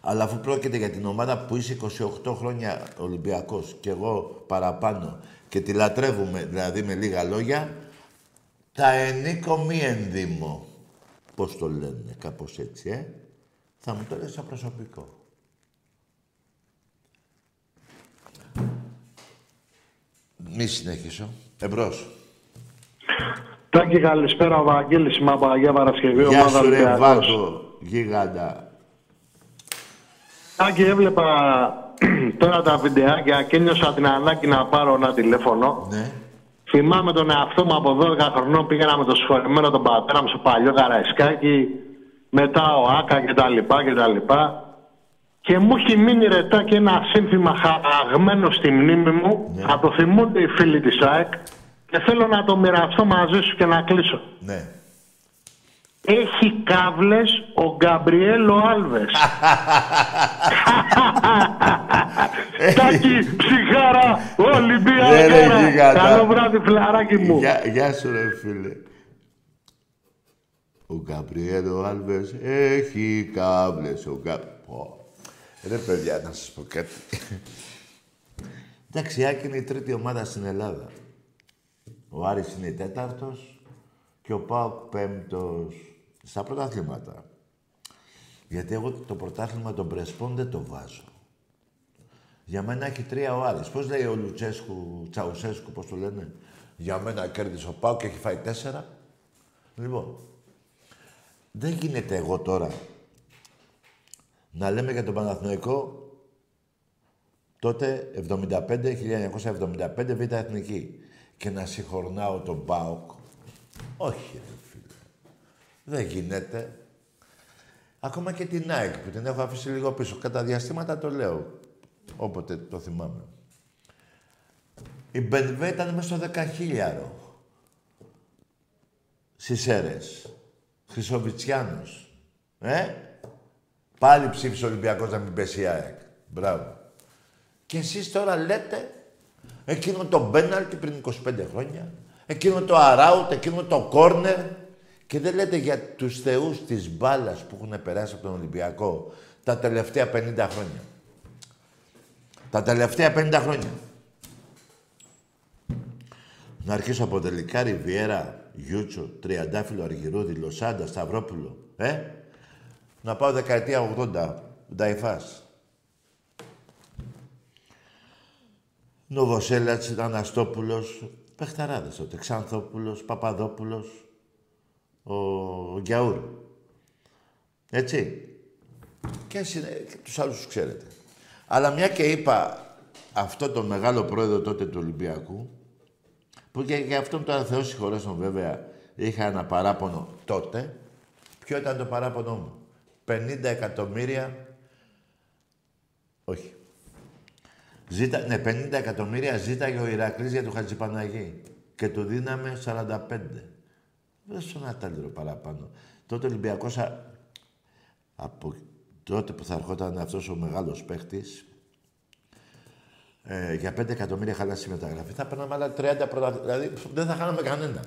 B: Αλλά αφού πρόκειται για την ομάδα που είσαι 28 χρόνια Ολυμπιακός και εγώ παραπάνω και τη λατρεύουμε, δηλαδή με λίγα λόγια, θα ενίκω μη ενδύμω. Πώς το λένε, κάπως έτσι, ε. Θα μου το λες σαν προσωπικό. Μη συνεχίσω. Εμπρός.
L: Τάκη, καλησπέρα. Ο Βαγγέλης είμαι από Αγία Παρασκευή.
B: Γεια
L: ομάδα
B: σου ρε
L: Ολυμπιακός.
B: Βάγκο, γίγαντα.
L: Τάκη, έβλεπα <clears throat> τώρα τα βιντεάκια και νιώσα την ανάγκη να πάρω ένα τηλέφωνο.
B: Ναι.
L: Θυμάμαι τον εαυτό μου από 12 χρονών πήγαινα με το συγχωρεμένο τον πατέρα μου στο παλιό Καραϊσκάκι, μετά ο Άκα κτλ. κτλ. Και μου έχει μείνει ρετά και ένα σύνθημα χαραγμένο στη μνήμη μου.
B: Ναι.
L: Θα το θυμούνται οι φίλοι της ΑΕΚ και θέλω να το μοιραστώ μαζί σου και να κλείσω.
B: Ναι.
L: Έχει κάβλες ο Γκαμπριέλο Άλβες. <laughs> Τάκη, ψυχάρα,
B: Ναι, ρε,
L: Ολυμπιακάρα.
B: γίγαντα.
L: Καλό βράδυ, φιλαράκι μου.
B: Γεια, γεια σου ρε φίλε. Ο Γκαμπριέλο Άλβες έχει κάβλες. Ο Γκα... Πω. Ρε παιδιά, να σας πω κάτι. Εντάξει, η Άκη είναι η τρίτη ομάδα στην Ελλάδα. Ο Άρης είναι τέταρτος και ο Πάοκ πέμπτος στα πρωταθλήματα. Γιατί εγώ το πρωτάθλημα των Πρεσπών δεν το βάζω. Για μένα έχει τρία ο Άρης. Πώς λέει ο Λουτσέσκου, Τσαουσέσκου, πώς το λένε; Για μένα κέρδισε ο Πάοκ και έχει φάει τέσσερα. Λοιπόν, δεν γίνεται εγώ τώρα να λέμε για τον Παναθηναϊκό τότε 75, 1975 Β' Εθνική και να συγχωρνάω τον ΠΑΟΚ. Όχι, ρε φίλε. Δεν γίνεται. Ακόμα και την ΑΕΚ που την έχω αφήσει λίγο πίσω. Κατά διαστήματα το λέω. Όποτε το θυμάμαι. Η Μπενβέ ήταν μέσα στο δεκαχίλιαρο. Στις αίρες. Χρυσοβιτσιάνος. Ε; Πάλι ψήφισε ο Ολυμπιακός να μην πέσει η ΑΕΚ. Μπράβο. Και εσείς τώρα λέτε εκείνο το μπέναλτι πριν 25 χρόνια, εκείνο το αράουτ, εκείνο το κόρνερ και δεν λέτε για τους θεούς της μπάλας που έχουν περάσει από τον Ολυμπιακό τα τελευταία 50 χρόνια. Τα τελευταία 50 χρόνια. Να αρχίσω από τελικά Ριβιέρα, Γιούτσο, Τριαντάφυλλο, Αργυρούδη, Λοσάντα, Σταυρόπουλο. Ε; Να πάω δεκαετία 80, Νταϊφάς. Νοβοσέλατς, Αναστόπουλος, Πεχταράδες τότε, Ξανθόπουλος, Παπαδόπουλος, ο, ο Γκιαούρ. Έτσι. Και, συνε... και τους άλλους τους ξέρετε. Αλλά μια και είπα αυτό τον μεγάλο πρόεδρο τότε του Ολυμπιακού, που και για αυτόν τώρα Θεό συγχωρέσον βέβαια είχα ένα παράπονο τότε. Ποιο ήταν το παράπονο μου; 50 εκατομμύρια... Όχι. Ζήτα, ναι, 50 εκατομμύρια ζήταγε ο Ηρακλής για το Χατζηπαναγή. Και του δίναμε 45. Δεν σου ένα τάλιρο παραπάνω. Τότε ο Ολυμπιακός, α- από τότε που θα ερχόταν αυτός ο μεγάλος παίχτης, ε, για 5 εκατομμύρια χάλασε η μεταγραφή, θα παίρναμε άλλα 30 πρώτα. Δηλαδή δεν θα χάναμε κανένα.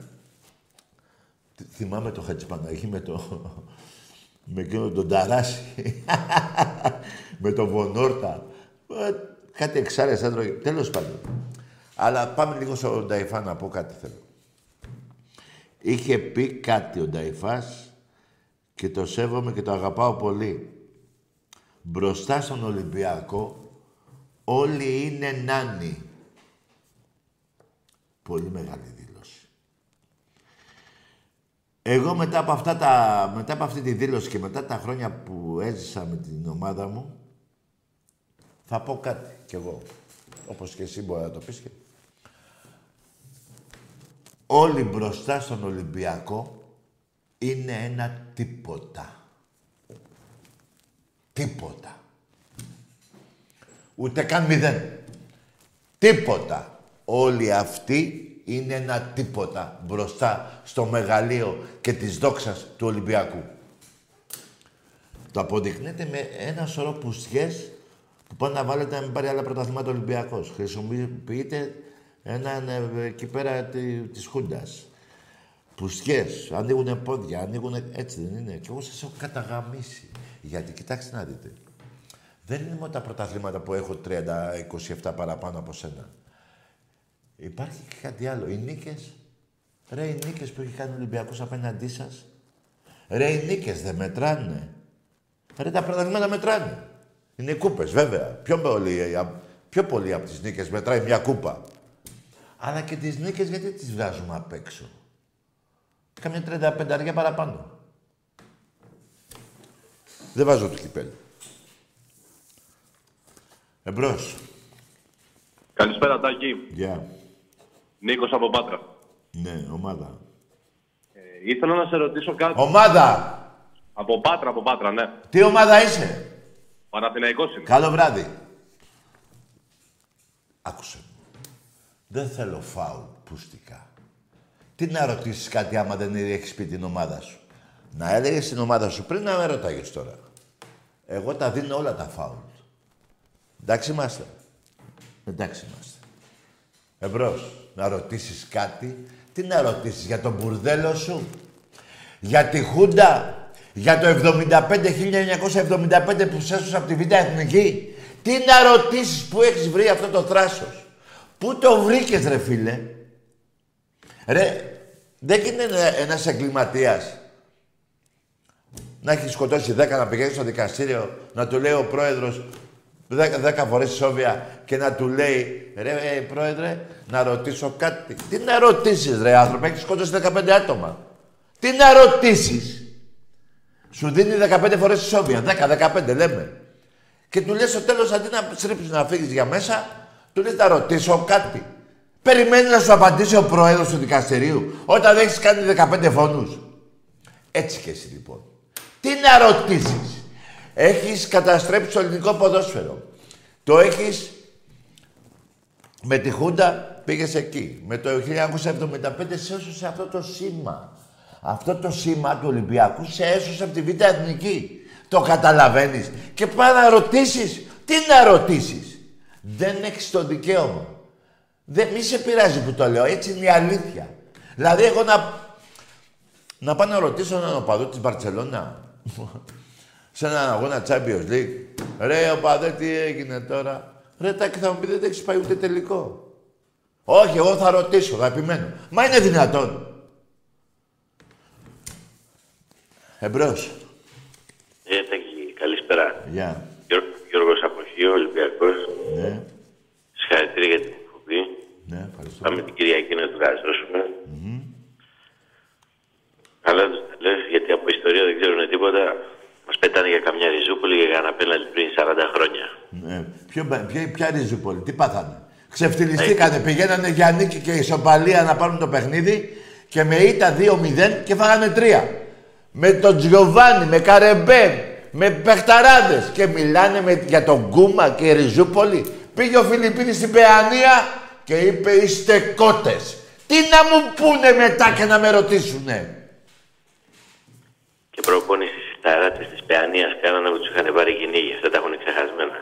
B: Θ- Θυμάμαι το Χατζηπαναγή με το... με εκείνο τον Ταράση. <laughs> με τον Βονόρτα. Ε, κάτι εξάρες άντρωγε. Τέλος πάντων. Αλλά πάμε λίγο στον Νταϊφά να πω κάτι θέλω. Είχε πει κάτι ο Νταϊφάς και το σέβομαι και το αγαπάω πολύ. Μπροστά στον Ολυμπιακό όλοι είναι νάνοι. Πολύ μεγάλη δήλωση. Εγώ μετά από, αυτά τα, μετά από αυτή τη δήλωση και μετά τα χρόνια που έζησα με την ομάδα μου, θα πω κάτι κι εγώ. Όπως και εσύ μπορεί να το πεις και... Όλοι μπροστά στον Ολυμπιακό είναι ένα τίποτα. Τίποτα. Ούτε καν μηδέν. Τίποτα. Όλοι αυτοί είναι ένα τίποτα μπροστά στο μεγαλείο και της δόξας του Ολυμπιακού. Το αποδεικνύεται με ένα σωρό πουστιές που πάνε να βάλετε να μην πάρει άλλα πρωταθλήματα Ολυμπιακός. Χρησιμοποιείτε έναν ε, εκεί πέρα τη, της Χούντας. Πουστιές, ανοίγουν πόδια, ανοίγουν... Έτσι δεν είναι. Και εγώ σας έχω καταγαμίσει. Γιατί, κοιτάξτε να δείτε. Δεν είναι μόνο τα πρωταθλήματα που έχω 30-27 παραπάνω από σένα. Υπάρχει και κάτι άλλο. Οι νίκες. Ρε, οι νίκες που έχει κάνει ο Ολυμπιακός απέναντί σας. Ρε, οι νίκες δεν μετράνε. Ρε, τα πρωταθλήματα μετράνε. Είναι κούπες, βέβαια. Πιο πολύ, πιο πολύ από τις νίκες μετράει μια κούπα; Αλλά και τις νίκες γιατί τις βγάζουμε απ' έξω; Καμιά 35 παραπάνω. Δεν βάζω το κυπέλι. Εμπρός.
K: Καλησπέρα, Τάκη.
B: Γεια.
K: Νίκος από Πάτρα.
B: Ναι, ομάδα.
K: Ε, ήθελα να σε ρωτήσω κάτι.
B: Ομάδα!
K: Από Πάτρα, από Πάτρα, ναι.
B: Τι ομάδα είσαι;
K: Παναθηναϊκός είμαι.
B: Καλό βράδυ. Άκουσε μου. Δεν θέλω φάουλ πουστικά. Τι να ρωτήσεις κάτι άμα δεν έχεις πει την ομάδα σου; Να έλεγες την ομάδα σου πριν να με ρωτάγε τώρα. Εγώ τα δίνω όλα τα φάουλ. Εντάξει είμαστε. Εντάξει είμαστε. Εμπρός, να ρωτήσεις κάτι; Τι να ρωτήσεις, για τον μπουρδέλο σου; Για τη Χούντα; Για το 75, 1975 που σέσωσε από τη Β' Εθνική; Τι να ρωτήσεις που έχεις βρει αυτό το θράσος; Πού το βρήκες ρε φίλε; Ρε, δεν είναι ένας εγκληματίας να έχει σκοτώσει 10 να πηγαίνει στο δικαστήριο, να του λέει ο πρόεδρος 10 φορές σόβια και να του λέει ρε ε, πρόεδρε, να ρωτήσω κάτι. Τι να ρωτήσεις ρε άνθρωπε, έχεις σκοτώσει 15 άτομα. Τι να ρωτήσεις. Σου δίνει 15 φορές σόβια, 10-15 λέμε. Και του λες στο τέλος αντί να στρίψεις να φύγεις για μέσα, του λες να ρωτήσω κάτι. Περιμένει να σου απαντήσει ο πρόεδρος του δικαστηρίου όταν δεν έχεις κάνει 15 φόνους. Έτσι και εσύ λοιπόν. Τι να ρωτήσεις. Έχεις καταστρέψει το ελληνικό ποδόσφαιρο. Το έχεις με τη Χούντα πήγες εκεί. Με το 1975 σε έσωσε αυτό το σήμα. Αυτό το σήμα του Ολυμπιακού σε έσωσε από τη Β' Εθνική. Το καταλαβαίνεις. Και πάει να ρωτήσεις. Τι να ρωτήσεις; Δεν έχεις το δικαίωμα. Δεν, μη σε πειράζει που το λέω. Έτσι είναι η αλήθεια. Δηλαδή εγώ να, να πάω να ρωτήσω έναν οπαδό της Μπαρτσελώνα σε έναν αγώνα Champions League. Ρε, οπαδέ, τι έγινε τώρα. Ρε, τάκι θα μου πει, δεν έχεις πάει ούτε τελικό. Όχι, εγώ θα ρωτήσω, θα επιμένω. Μα είναι δυνατόν. Εμπρός.
M: Ε, Τάκη, καλησπέρα.
B: Γεια.
M: Γιώργο, Γιώργος Αποχείο, Ολυμπιακός.
B: Ναι.
M: Συγχαρητήρια για την εκπομπή.
B: Ναι, ευχαριστώ.
M: Πάμε την Κυριακή να τους γαζώσουμε. Αλλά τους τα λες, γιατί από ιστορία δεν ξέρουν τίποτα. Μας πετάνε για καμιά ριζούπολη για ένα πέναλτι πριν 40 χρόνια.
B: Ναι. Ποιο, ποια, ποια ριζούπολη, τι πάθανε; Ξεφτυλιστήκανε, πηγαίνανε για νίκη και ισοπαλία να πάρουν το παιχνίδι και με ήττα 2-0 και φάγανε 3. Με τον Τζιοβάνι, με Καρεμπέ, με παιχταράδες και μιλάνε με, για τον Γκούμα και η Ριζούπολη. Πήγε ο Φιλιππίνης στην Παιανία και είπε είστε κότες. Τι να μου πούνε μετά και να με ρωτήσουνε;
M: Και προπόνηση στις ταράτες της Παιανίας κάνανε που τους είχαν πάρει κυνήγι. Αυτά τα έχουν ξεχασμένα.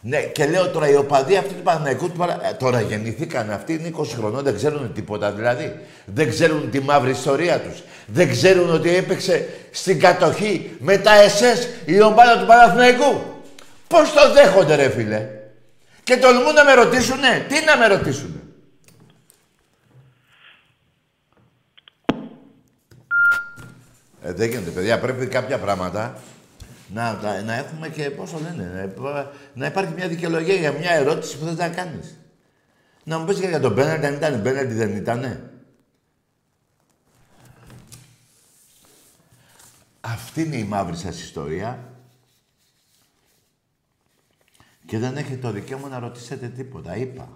B: Ναι, και λέω τώρα οι οπαδοί αυτοί του Παναγικού του παρα... ε, τώρα γεννηθήκαν αυτοί, είναι 20 χρονών, δεν ξέρουν τίποτα δηλαδή. Δεν ξέρουν τη μαύρη ιστορία τους. Δεν ξέρουν ότι έπαιξε στην κατοχή με τα ΕΣΕΣ η ομάδα του Παναθηναϊκού. Πώς το δέχονται ρε φίλε; Και τολμούν να με ρωτήσουνε. Τι να με ρωτήσουνε; Ε, δεν γίνεται, παιδιά. Πρέπει κάποια πράγματα να, να, να έχουμε και πόσο λένε. Να, να υπάρχει μια δικαιολογία για μια ερώτηση που θες να κάνεις. Να μου πεις και για τον πέναλτι αν ήταν πέναλτι δεν ήτανε. Αυτή είναι η μαύρη σας ιστορία. Και δεν έχετε το δικαίωμα να ρωτήσετε τίποτα. Είπα.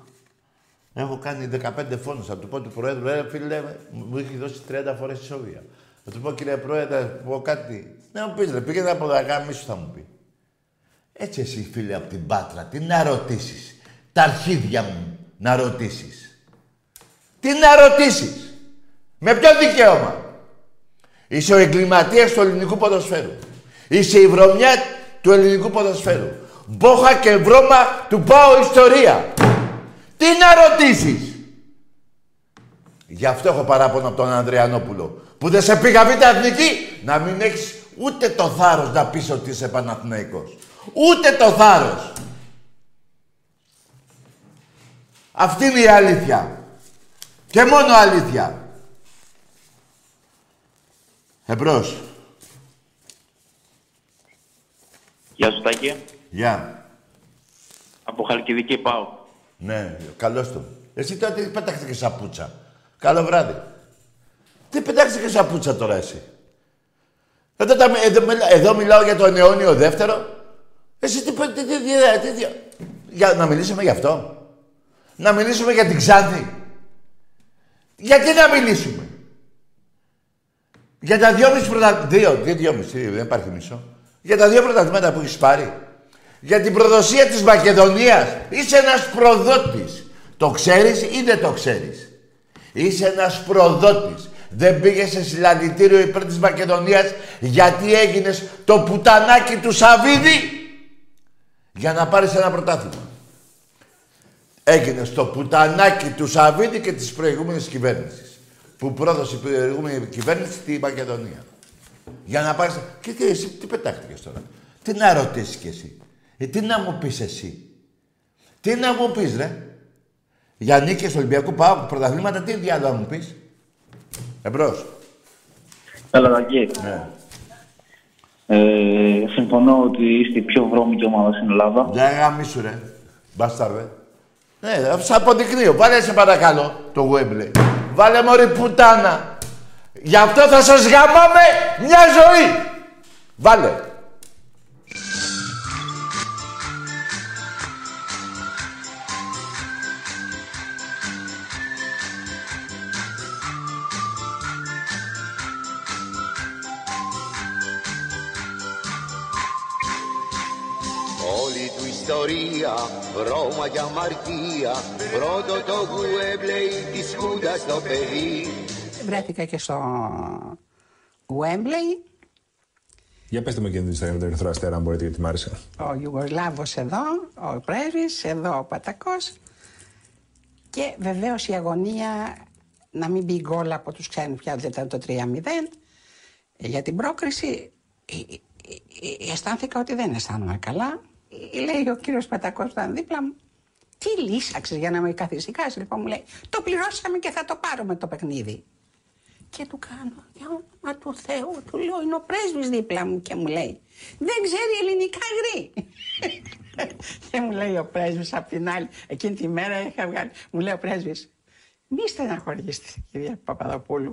B: Έχω κάνει 15 φόνους. Θα του πω του Προέδρου, ε, φίλε, μου έχει δώσει 30 φορές ισόβια. Θα του πω, κύριε Πρόεδρε, θα πω κάτι. Να μου πεις, ρε, πήγαινε από δακά, σου θα μου πει. Έτσι εσύ, φίλε, από την Πάτρα, τι να ρωτήσεις; Τα αρχίδια μου να ρωτήσεις. Τι να ρωτήσεις; Με ποιο δικαίωμα; Είσαι ο εγκληματίας του ελληνικού ποδοσφαίρου. Είσαι η βρωμιά του ελληνικού ποδοσφαίρου. Μπόχα και βρώμα του πάω ιστορία. Τι να ρωτήσεις; Γι' αυτό έχω παράπονο από τον Ανδριανόπουλο. Που δεν σε πήγα β' εθνική να μην έχεις ούτε το θάρρος να πεις ότι είσαι Παναθηναϊκός. Ούτε το θάρρος. Αυτή είναι η αλήθεια. Και μόνο αλήθεια. Εμπρός.
N: Γεια σου Τάκη.
B: Γεια.
N: Από Χαλκιδική πάω.
B: Ναι, καλώς το. Εσύ τότε τι πέταξε και σαπούτσα. Καλό βράδυ. Τι πετάξε και σαπούτσα τώρα εσύ; Εδώ, τα, εδώ, εδώ μιλάω για τον αιώνιο δεύτερο. Εσύ τι, τι, τι, τι, τι, για, να μιλήσουμε γι' αυτό. Να μιλήσουμε για την Ξάνθη. Γιατί να μιλήσουμε; Για τα δυόμιση πρωταθλήματα. Δύο, δύο, δυόμιση, δεν υπάρχει μισό. Για τα δύο πρωταθλήματα που έχεις πάρει. Για την προδοσία της Μακεδονίας. Είσαι ένας προδότης. Το ξέρεις ή δεν το ξέρεις; Είσαι ένας προδότης. Δεν πήγε σε συλλαλητήριο υπέρ της Μακεδονίας γιατί έγινες το πουτανάκι του Σαββίδη για να πάρεις ένα πρωτάθλημα. Έγινες το πουτανάκι του Σαββίδη και της προηγούμενης κυβέρνησης που πρόδωσε η προηγούμενη κυβέρνηση στη Μακεδονία. Για να πάρεις... Και τι, εσύ, τι πετάχτηκες τώρα; Τι να ρωτήσεις κι εσύ; Ε, τι να μου πεις εσύ; Τι να μου πεις, ρε; Για νίκες του Ολυμπιακού πάω πρωταθλήματα, τι διάλογο μου πεις. Εμπρός.
N: Έλα, Δαγκή.
B: Ναι.
N: Ε, συμφωνώ ότι είστε η πιο βρώμικη ομάδα στην Ελλάδα.
B: Για γαμίσου, ρε. Μπάσταρδε. Ναι, σ' αποδεικνύω. Βάλε σε παρακαλώ το Wembley. Βάλε μωρή πουτάνα. Γι' αυτό θα σας γαμάμε μια ζωή. Βάλε.
O: Ιστορία, Ρώμα και αμαρτία. Πρώτο το Γουέμπλεϊ της Χούντας το παιδί.
P: Βρέθηκα και στο Wembley,
Q: Για πετε μου και την ιστορία με τον Ερυθρό Αστέρα, αν μπορείτε, γιατί μ' άρεσε.
P: ο Ιουγκοσλάβος εδώ, ο πρέσβης, εδώ ο Πατακός. Και βεβαίως η αγωνία να μην μπει γκολ από τους ξένους πια, δεν ήταν το 3-0 για την πρόκριση ε, ε, ε, αισθάνθηκα ότι δεν αισθάνομαι καλά. Ε, Λέει ο κύριος Πατακός που ήταν δίπλα μου, τι λύσαξες για να με καθησυχάσει. Λοιπόν μου λέει, το πληρώσαμε και θα το πάρουμε το παιχνίδι. Και του κάνω, για όνομα του Θεού, του λέω, είναι ο πρέσβης δίπλα μου και μου λέει, δεν ξέρει ελληνικά γρή. <laughs> και μου λέει ο πρέσβης απ' την άλλη, εκείνη τη μέρα είχα βγάλει, μου λέει ο πρέσβης, μη στεναχωρήσετε κυρία Παπαδοπούλου,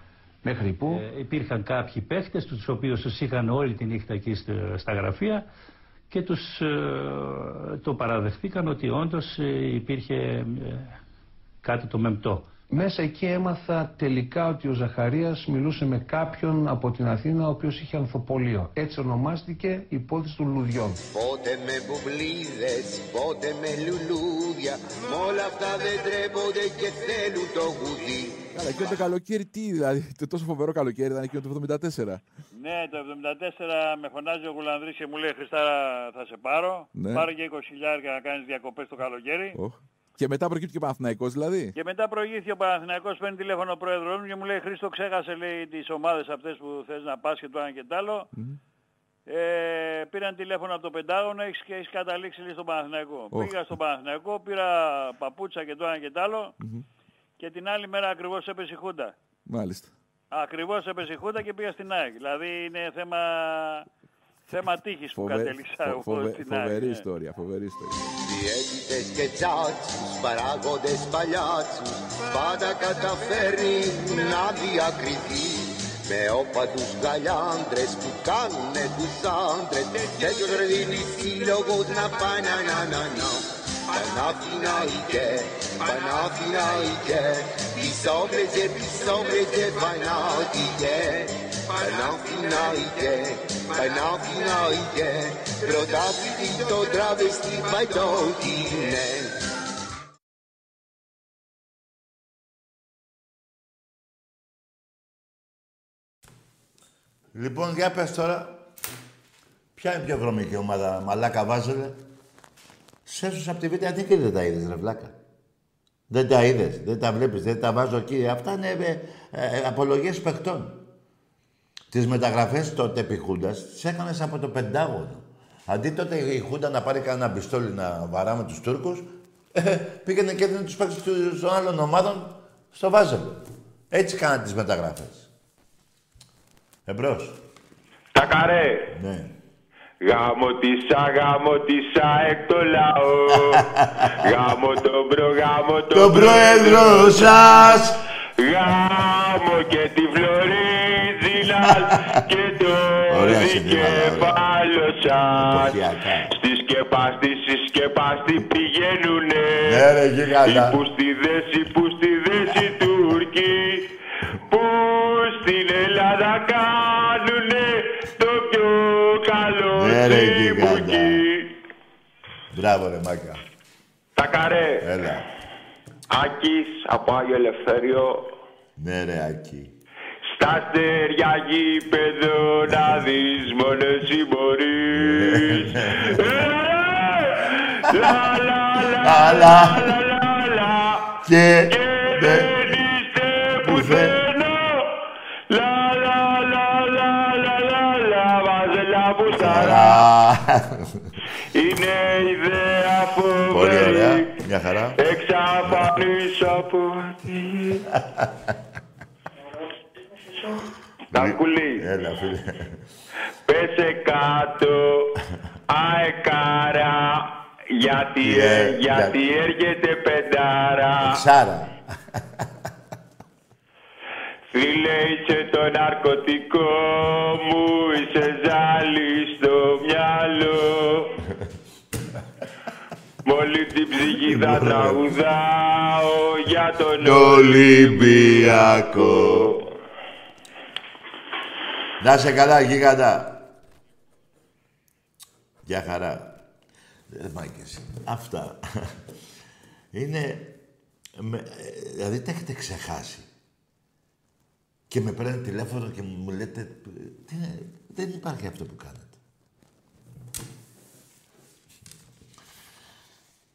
R: μέχρι πού;
S: Ε, υπήρχαν κάποιοι παίχτες, τους οποίους τους είχαν όλη τη νύχτα εκεί στα- στα γραφεία και τους ε, το παραδεχτήκαν ότι όντως ε, υπήρχε ε, κάτι το μεμπτό.
R: Μέσα εκεί έμαθα τελικά ότι ο Ζαχαρίας μιλούσε με κάποιον από την Αθήνα ο οποίος είχε ανθοπολείο. Έτσι ονομάστηκε η υπόθεση των λουδιών.
O: Πότε με μπουμπλίδες, πότε με λουλούδια Μ' όλα αυτά δεν τρέπονται και θέλουν το γουδί
T: Καλά, εκείνο το καλοκαίρι τι, δηλαδή, το τόσο φοβερό καλοκαίρι ήταν εκείνο το 74.
A: Ναι, το 74 με φωνάζει ο Γουλανδρής και μου λέει Χριστάρα θα σε πάρω.
T: Ναι.
A: Πάρε και 20 χιλιάρια να κάνεις διακοπές το καλοκαίρι.
T: Οχ. Και μετά προκύπτει και ο Παναθηναϊκός δηλαδή.
A: Και μετά προηγήθηκε ο Παναθηναϊκός, παίρνει τηλέφωνο ο πρόεδρος μου και μου λέει Χρήστο ξέχασε λέει τις ομάδες αυτές που θες να πας και το ένα και το άλλο. Ε, πήραν τηλέφωνο από το Πεντάγωνο έχεις, και έχεις καταλήξει λέει, στον Παναθηναϊκό.
T: Οχ.
A: Πήγα στον Παναθηναϊκό, πήρα παπούτσα και το ένα και το άλλο και την άλλη μέρα ακριβώς έπεσε η Χούντα.
T: Μάλιστα.
A: Ακριβώς έπεσε η Χούντα και πήγα στην ΑΕΚ. Δηλαδή είναι θέμα Θέμα τύχης που
T: Φοβε-
A: κατέληξα
T: φο-
A: εγώ
T: φοβε-
A: στην
T: Φοβερή
A: άκρη.
T: ιστορία, φοβερή ιστορία.
O: Διαίτητες και τσάτσους, παράγοντες παλιάτσους Πάντα καταφέρνει να διακριθεί Με όπατους γαλιάντρες που κάνουνε τους άντρες Τέτοιος ρε δίνει σύλλογος να πάει να να να να Παναθηναϊκέ, Παναθηναϊκέ Πισόβρεζε, πισόβρεζε, Παναθηναϊκέ Παναθηναϊκέ, Παναθηναϊκέ Πρωτάθλητη το τραβεστή παϊτό είναι
B: Λοιπόν, για πες τώρα. Ποια είναι η πιο βρωμική ομάδα, μαλάκα βάζελε. Σέσους από τη Β' Αττική δεν τα είδες, ρε βλάκα; Δεν τα είδες, δεν τα βλέπεις, δεν τα βάζω εκεί. Αυτά είναι ε, ε, απολογίες παιχτών. Τις μεταγραφές τότε επί Χούντας τις έκανες από το Πεντάγωνο. Αντί τότε η Χούντα να πάρει κανένα πιστόλι να βαράμε τους Τούρκους, ε, πήγαινε και έδινε τους παίκτες του- των άλλων ομάδων στο Βάζελο. Έτσι κάνανε τις μεταγραφές. Εμπρός.
U: Τα καρέ.
B: Ναι.
U: Γάμο τισά, γάμο τισά εκ το λαό. <laughs> γάμο τον προ, γάμο τον
B: Τον πρόεδρο σας.
U: Γάμο και τη Φλωρίδινας και το
B: Ωραία συνθήματα,
U: δικεφάλο σας.
B: Εποχιακά.
U: Στη σκεπάστη, στη σκεπάστη πηγαίνουνε.
B: Ναι, ρε, γίγαντα.
U: Οι πουστιδές, οι πουστιδές, οι Τούρκοι που στην Ελλάδα κάνουνε το πιο καλό
B: Ναι, ρε,
U: τσιμπουκί.
B: Μπράβο, ρε Μάκα.
U: Τα καρέ.
B: Έλα.
U: Άκης από Άγιο Ελευθέριο.
B: Ναι, ρε, Άκη.
U: Στα στεριά γήπεδο να δεις μόνο εσύ μπορείς. <laughs> Ε, Λα, λα, λα,
B: Αλλά.
U: λα, λα.
B: Και
U: δεν είστε πουθενά. Λα, λα, λα, λα, λα, λα, λα. Βάζελα μπουσταρά. Είναι ιδέα
B: Πολύ ωραία.
U: φοβερή.
B: Μια χαρά.
U: Εξαφανίσω από τη <laughs> γη. Ταρκουλή.
B: Έλα, φίλε.
U: Πέσε κάτω, αεκάρα, γιατί,
B: Ε,
U: ε, γιατί έρχεται πεντάρα.
B: Ξάρα.
U: Φίλε, είσαι το ναρκωτικό μου, είσαι ζάλι στο μυαλό. Μόλις την ψυχή θα τραγουδάω για τον
B: Ολυμπιακό. Να σε καλά, γίγαντα. Γεια χαρά. Ε, μάγκες. Αυτά. Είναι... Με, ε, δηλαδή τα έχετε ξεχάσει. Και με παίρνει τηλέφωνο και μου λέτε... Τι είναι, δεν υπάρχει αυτό που κάνετε.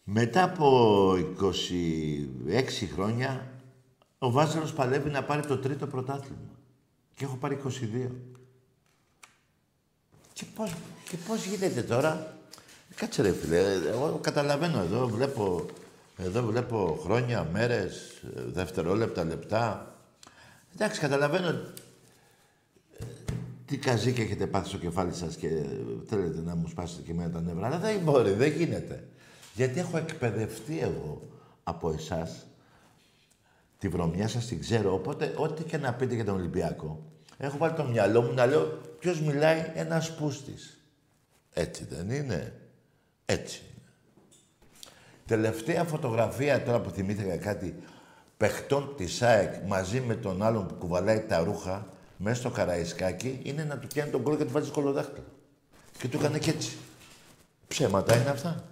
B: Μετά από 26 χρόνια, ο Βάζελος παλεύει να πάρει το τρίτο πρωτάθλημα. Και έχω πάρει 22. Και πώς, και πώς γίνεται τώρα; Κάτσε ρε φίλε, εγώ καταλαβαίνω εδώ, βλέπω, εδώ βλέπω χρόνια, μέρες, δευτερόλεπτα, λεπτά. Εντάξει, καταλαβαίνω ε, τι καζίκι έχετε πάθει στο κεφάλι σας και θέλετε να μου σπάσετε και εμένα τα νεύρα. Αλλά δεν μπορεί, δεν γίνεται. Γιατί έχω εκπαιδευτεί εγώ από εσάς τη βρωμιά σας την ξέρω, οπότε ό,τι και να πείτε για τον Ολυμπιακό, έχω βάλει το μυαλό μου να λέω ποιος μιλάει ένας πούστης. Έτσι δεν είναι. Έτσι είναι. Τελευταία φωτογραφία τώρα που θυμήθηκα κάτι παιχτών της ΑΕΚ μαζί με τον άλλον που κουβαλάει τα ρούχα μέσα στο καραϊσκάκι είναι να του πιάνει τον κόλλο και του βάζει κολοδάχτυλο. Και του έκανε και έτσι. Ψέματα είναι αυτά.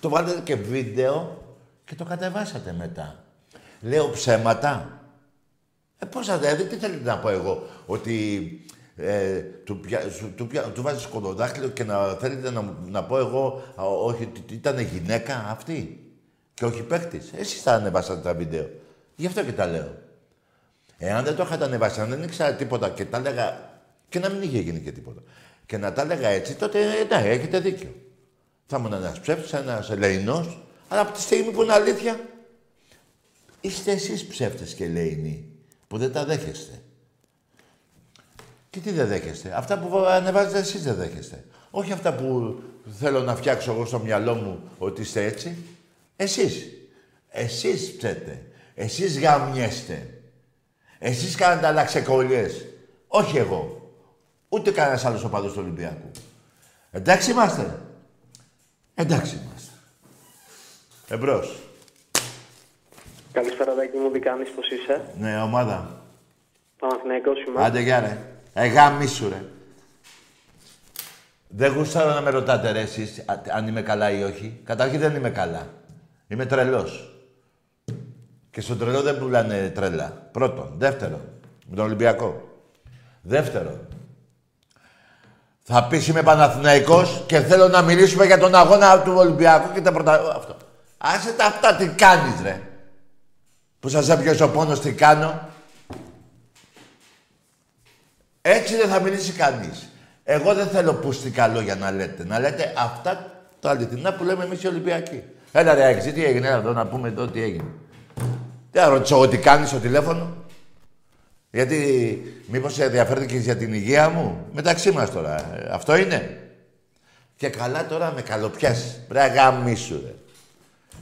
B: Το βάλετε και βίντεο και το κατεβάσατε μετά. Λέω ψέματα. Ε, πώς θα δηλαδή, τι θέλετε να πω εγώ, ότι ε, του, πια, σου- του, πια, του βάζεις κολοδάχτυλο και να θέλετε να, να πω εγώ, α, όχι, ότι ήταν γυναίκα αυτή και όχι παίχτης. Εσείς τα ανεβάσατε τα βίντεο. Γι' αυτό και τα λέω. Εάν δεν το είχατε ανεβάσει, αν δεν ήξερα τίποτα και τα έλεγα, και να μην είχε γίνει και τίποτα, και να τα έλεγα έτσι, τότε ε, ναι, έχετε δίκιο. Θα ήμουν ένας ψεύτης, ένας ελεηνός, αλλά από τη στιγμή που είναι αλήθεια, είστε εσείς ψεύτες και ελεηνοί, που δεν τα δέχεστε. Και τι δεν δέχεστε; Αυτά που ανεβάζετε εσείς δεν δέχεστε. Όχι αυτά που θέλω να φτιάξω εγώ στο μυαλό μου ότι είστε έτσι. Εσείς. Εσείς ψέτε. Εσείς γαμιέστε. Εσείς κάνετε αλλαξεκολλιές. Όχι εγώ. Ούτε κανένας άλλος οπαδός του Ολυμπιακού. Εντάξει είμαστε. Εντάξει είμαστε. Εμπρός.
V: Καλησπέρα, Δάκη μου, τι κάνεις, πώς είσαι;
B: Ναι, ομάδα.
V: Παναθηναϊκός είμαι.
B: Άντε γεια ρε. Ε, γάμισου ρε. Δεν γουστάρω να με ρωτάτε ρε εσείς α- αν είμαι καλά ή όχι. Καταρχήν δεν είμαι καλά. Είμαι τρελός. Και στον τρελό δεν πουλάνε τρέλα. Πρώτον. Δεύτερον. Με τον Ολυμπιακό. Δεύτερον. Θα πεις είμαι Παναθηναϊκός και θέλω να μιλήσουμε για τον αγώνα του Ολυμπιακού και τα πρωτα... Αυτό. Άσε τα αυτά τι κάνεις ρε. Που σας έπιασε ο πόνος τι κάνω; Έτσι δεν θα μιλήσει κανείς. Εγώ δεν θέλω πουστικά λόγια να λέτε. Να λέτε αυτά τα αληθινά που λέμε εμείς οι Ολυμπιακοί. Έλα ρε Άκη, τι έγινε, έλα εδώ να πούμε εδώ τι έγινε. Τι να ρωτήσω εγώ τι κάνεις στο τηλέφωνο. Γιατί μήπως ενδιαφέρθηκες για την υγεία μου; Μεταξύ μας τώρα. ε, αυτό είναι. Και καλά τώρα με καλοπιάσεις. Ρε γαμίσου ρε.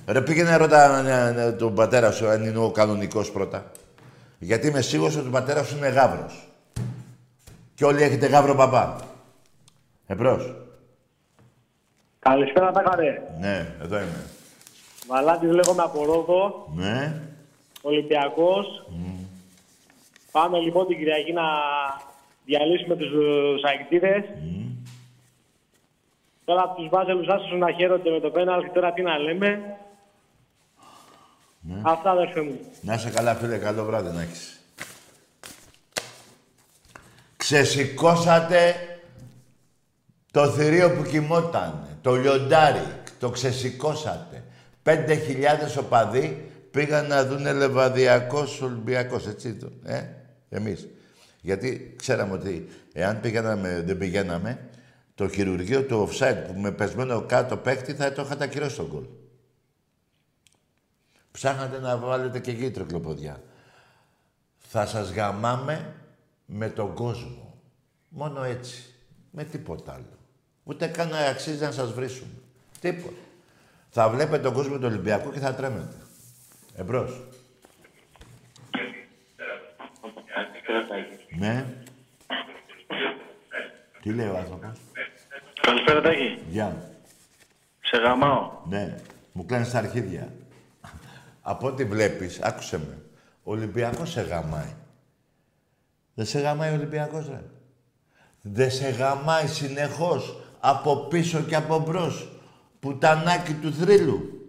B: Ρε πήγαινε ρώτα ε, ε, τον πατέρα σου αν είναι ο κανονικός πρώτα. Γιατί είμαι σίγουρος ότι ο πατέρας σου είναι γάβρος. Και όλοι έχετε γάβρο παπά. Εμπρός.
K: Καλησπέρα, τα καρέ.
B: Ναι, εδώ είμαι.
K: Βαλάτης λέγομαι από Ρόδο,
B: Ναι.
K: Ολυμπιακός. Πάμε λοιπόν την Κυριακή να διαλύσουμε τους ε, αεκτήδες. Τώρα τους βάζελους άσους να χαίρονται με το πέναλτι, τώρα τι να λέμε.
B: Ναι.
K: Αυτά αδερφέ μου.
B: Να είσαι καλά, φίλε. Καλό βράδυ να έχεις. Ξεσηκώσατε το θηρίο που κοιμόταν, το λιοντάρι, το ξεσηκώσατε. Πέντε χιλιάδες οπαδοί πήγαν να δούνε Λεβαδιακός Ολυμπιακός, έτσι το, ε, εμείς. Γιατί ξέραμε ότι εάν πήγαμε, δεν πηγαίναμε, το χειρουργείο του offside που με πεσμένο κάτω παίκτη θα το είχατε ακυρώσει τον γκολ. Ψάχνατε να βάλετε και εκεί τρικλοποδιά. Θα σας γαμάμε με τον κόσμο. Μόνο έτσι. Με τίποτα άλλο. Ούτε καν να αξίζει να σας βρίσουμε. Τίποτα. Θα βλέπετε τον κόσμο του Ολυμπιακού και θα τρέμετε. Εμπρός. Ναι. Τι λέει ο άνθρωπος;
V: Καλησπέρα, Τάκη.
B: Γεια.
V: Σε γαμάω.
B: Ναι. Μου κλαίνεις τα αρχίδια. Από ό,τι βλέπεις, άκουσε με. Ο Ολυμπιακός σε γαμάει. Δεν σε γαμάει ο Ολυμπιακός, ρε. Δεν σε γαμάει συνεχώς από πίσω και από μπρος. Πουτανάκι του θρύλου.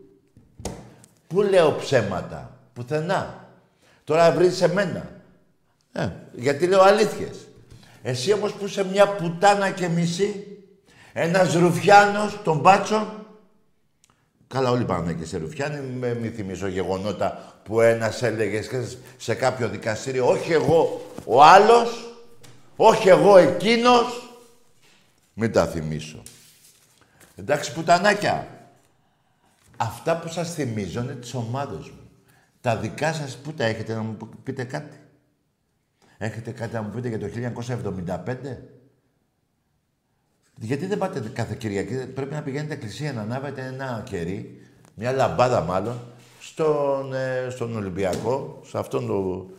B: Πού λέω ψέματα. Πουθενά. Τώρα βρεις εμένα. Ε, γιατί λέω αλήθειες. Εσύ όμως που είσαι μια πουτάνα και μισή, ένας ρουφιάνος των μπάτσων, Καλά, όλοι πάμε και σε Ρουφιάνη. Με μη θυμίζω γεγονότα που ένας έλεγε σε- σε κάποιο δικαστήριο, όχι εγώ ο άλλος, όχι εγώ εκείνος. Μην τα θυμίσω. Εντάξει, πουτανάκια. Αυτά που σας θυμίζω είναι της ομάδος μου. Τα δικά σας που τα έχετε να μου πείτε κάτι; Έχετε κάτι να μου πείτε για το 1975. Γιατί δεν πάτε κάθε Κυριακή, πρέπει να πηγαίνετε εκκλησία να ανάβετε ένα κερί, μια λαμπάδα μάλλον, στον, ε, στον Ολυμπιακό, σε αυτόν τον,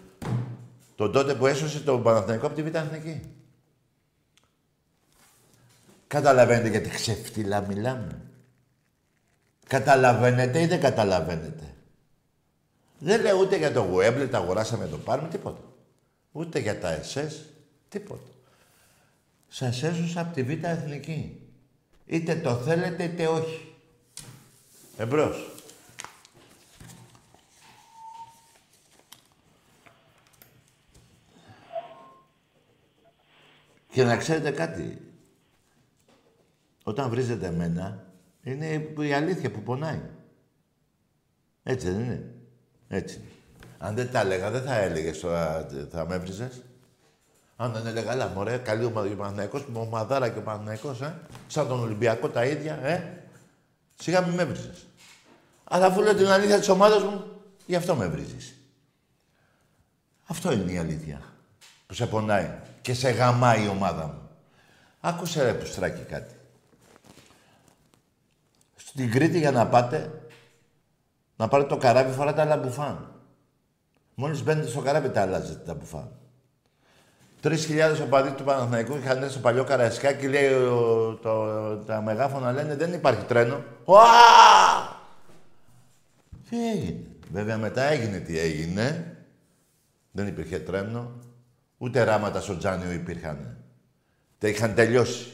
B: τον τότε που έσωσε τον Παναθηναϊκό από τη Β' Εθνική. Καταλαβαίνετε γιατί ξεφτύλα μιλάμε. Καταλαβαίνετε ή δεν καταλαβαίνετε. Δεν λέω ούτε για το Γουέμπλε, τα αγοράσαμε το πάρουμε, τίποτα. Ούτε για τα ΕΣΕΣ, τίποτα. Σας έσωσα από τη Β' Εθνική. Είτε το θέλετε είτε όχι. Εμπρός. Και να ξέρετε κάτι. Όταν βρίζετε εμένα, είναι η αλήθεια που πονάει. Έτσι δεν είναι. Έτσι. είναι. Αν δεν τα έλεγα, δεν θα έλεγες τώρα, θα με έβριζες. Αν δεν έλεγα, αλλά μωρέ, καλή ομάδα και ο Παναθηναϊκός, ομαδάρα και ο Παναθηναϊκός, ε. Σαν τον Ολυμπιακό τα ίδια, ε. Σιγά μην με έβριζες. Αλλά αφού λέω την αλήθεια της ομάδας μου, γι' αυτό με βρίζεις. Αυτό είναι η αλήθεια. που σε πονάει και σε γαμάει η ομάδα μου. Άκουσε ρε Πουστράκη κάτι. Στην Κρήτη για να πάτε, να πάρετε το καράβι φοράτε άλλα μπουφάν. Μόλις μπαίνετε στο καράβι τα αλλάζετε τα μπουφάν. Τρεις χιλιάδες οπαδοί του Παναθηναϊκού είχαν έρθει στο παλιό Καραϊσκάκι, λέει ο- το, τα μεγάφωνα λένε δεν υπάρχει τρένο. Ουα! Τι έγινε; Βέβαια μετά έγινε τι έγινε. Δεν υπήρχε τρένο. Ούτε ράματα στο Τζάνιο υπήρχαν. Τα είχαν τελειώσει.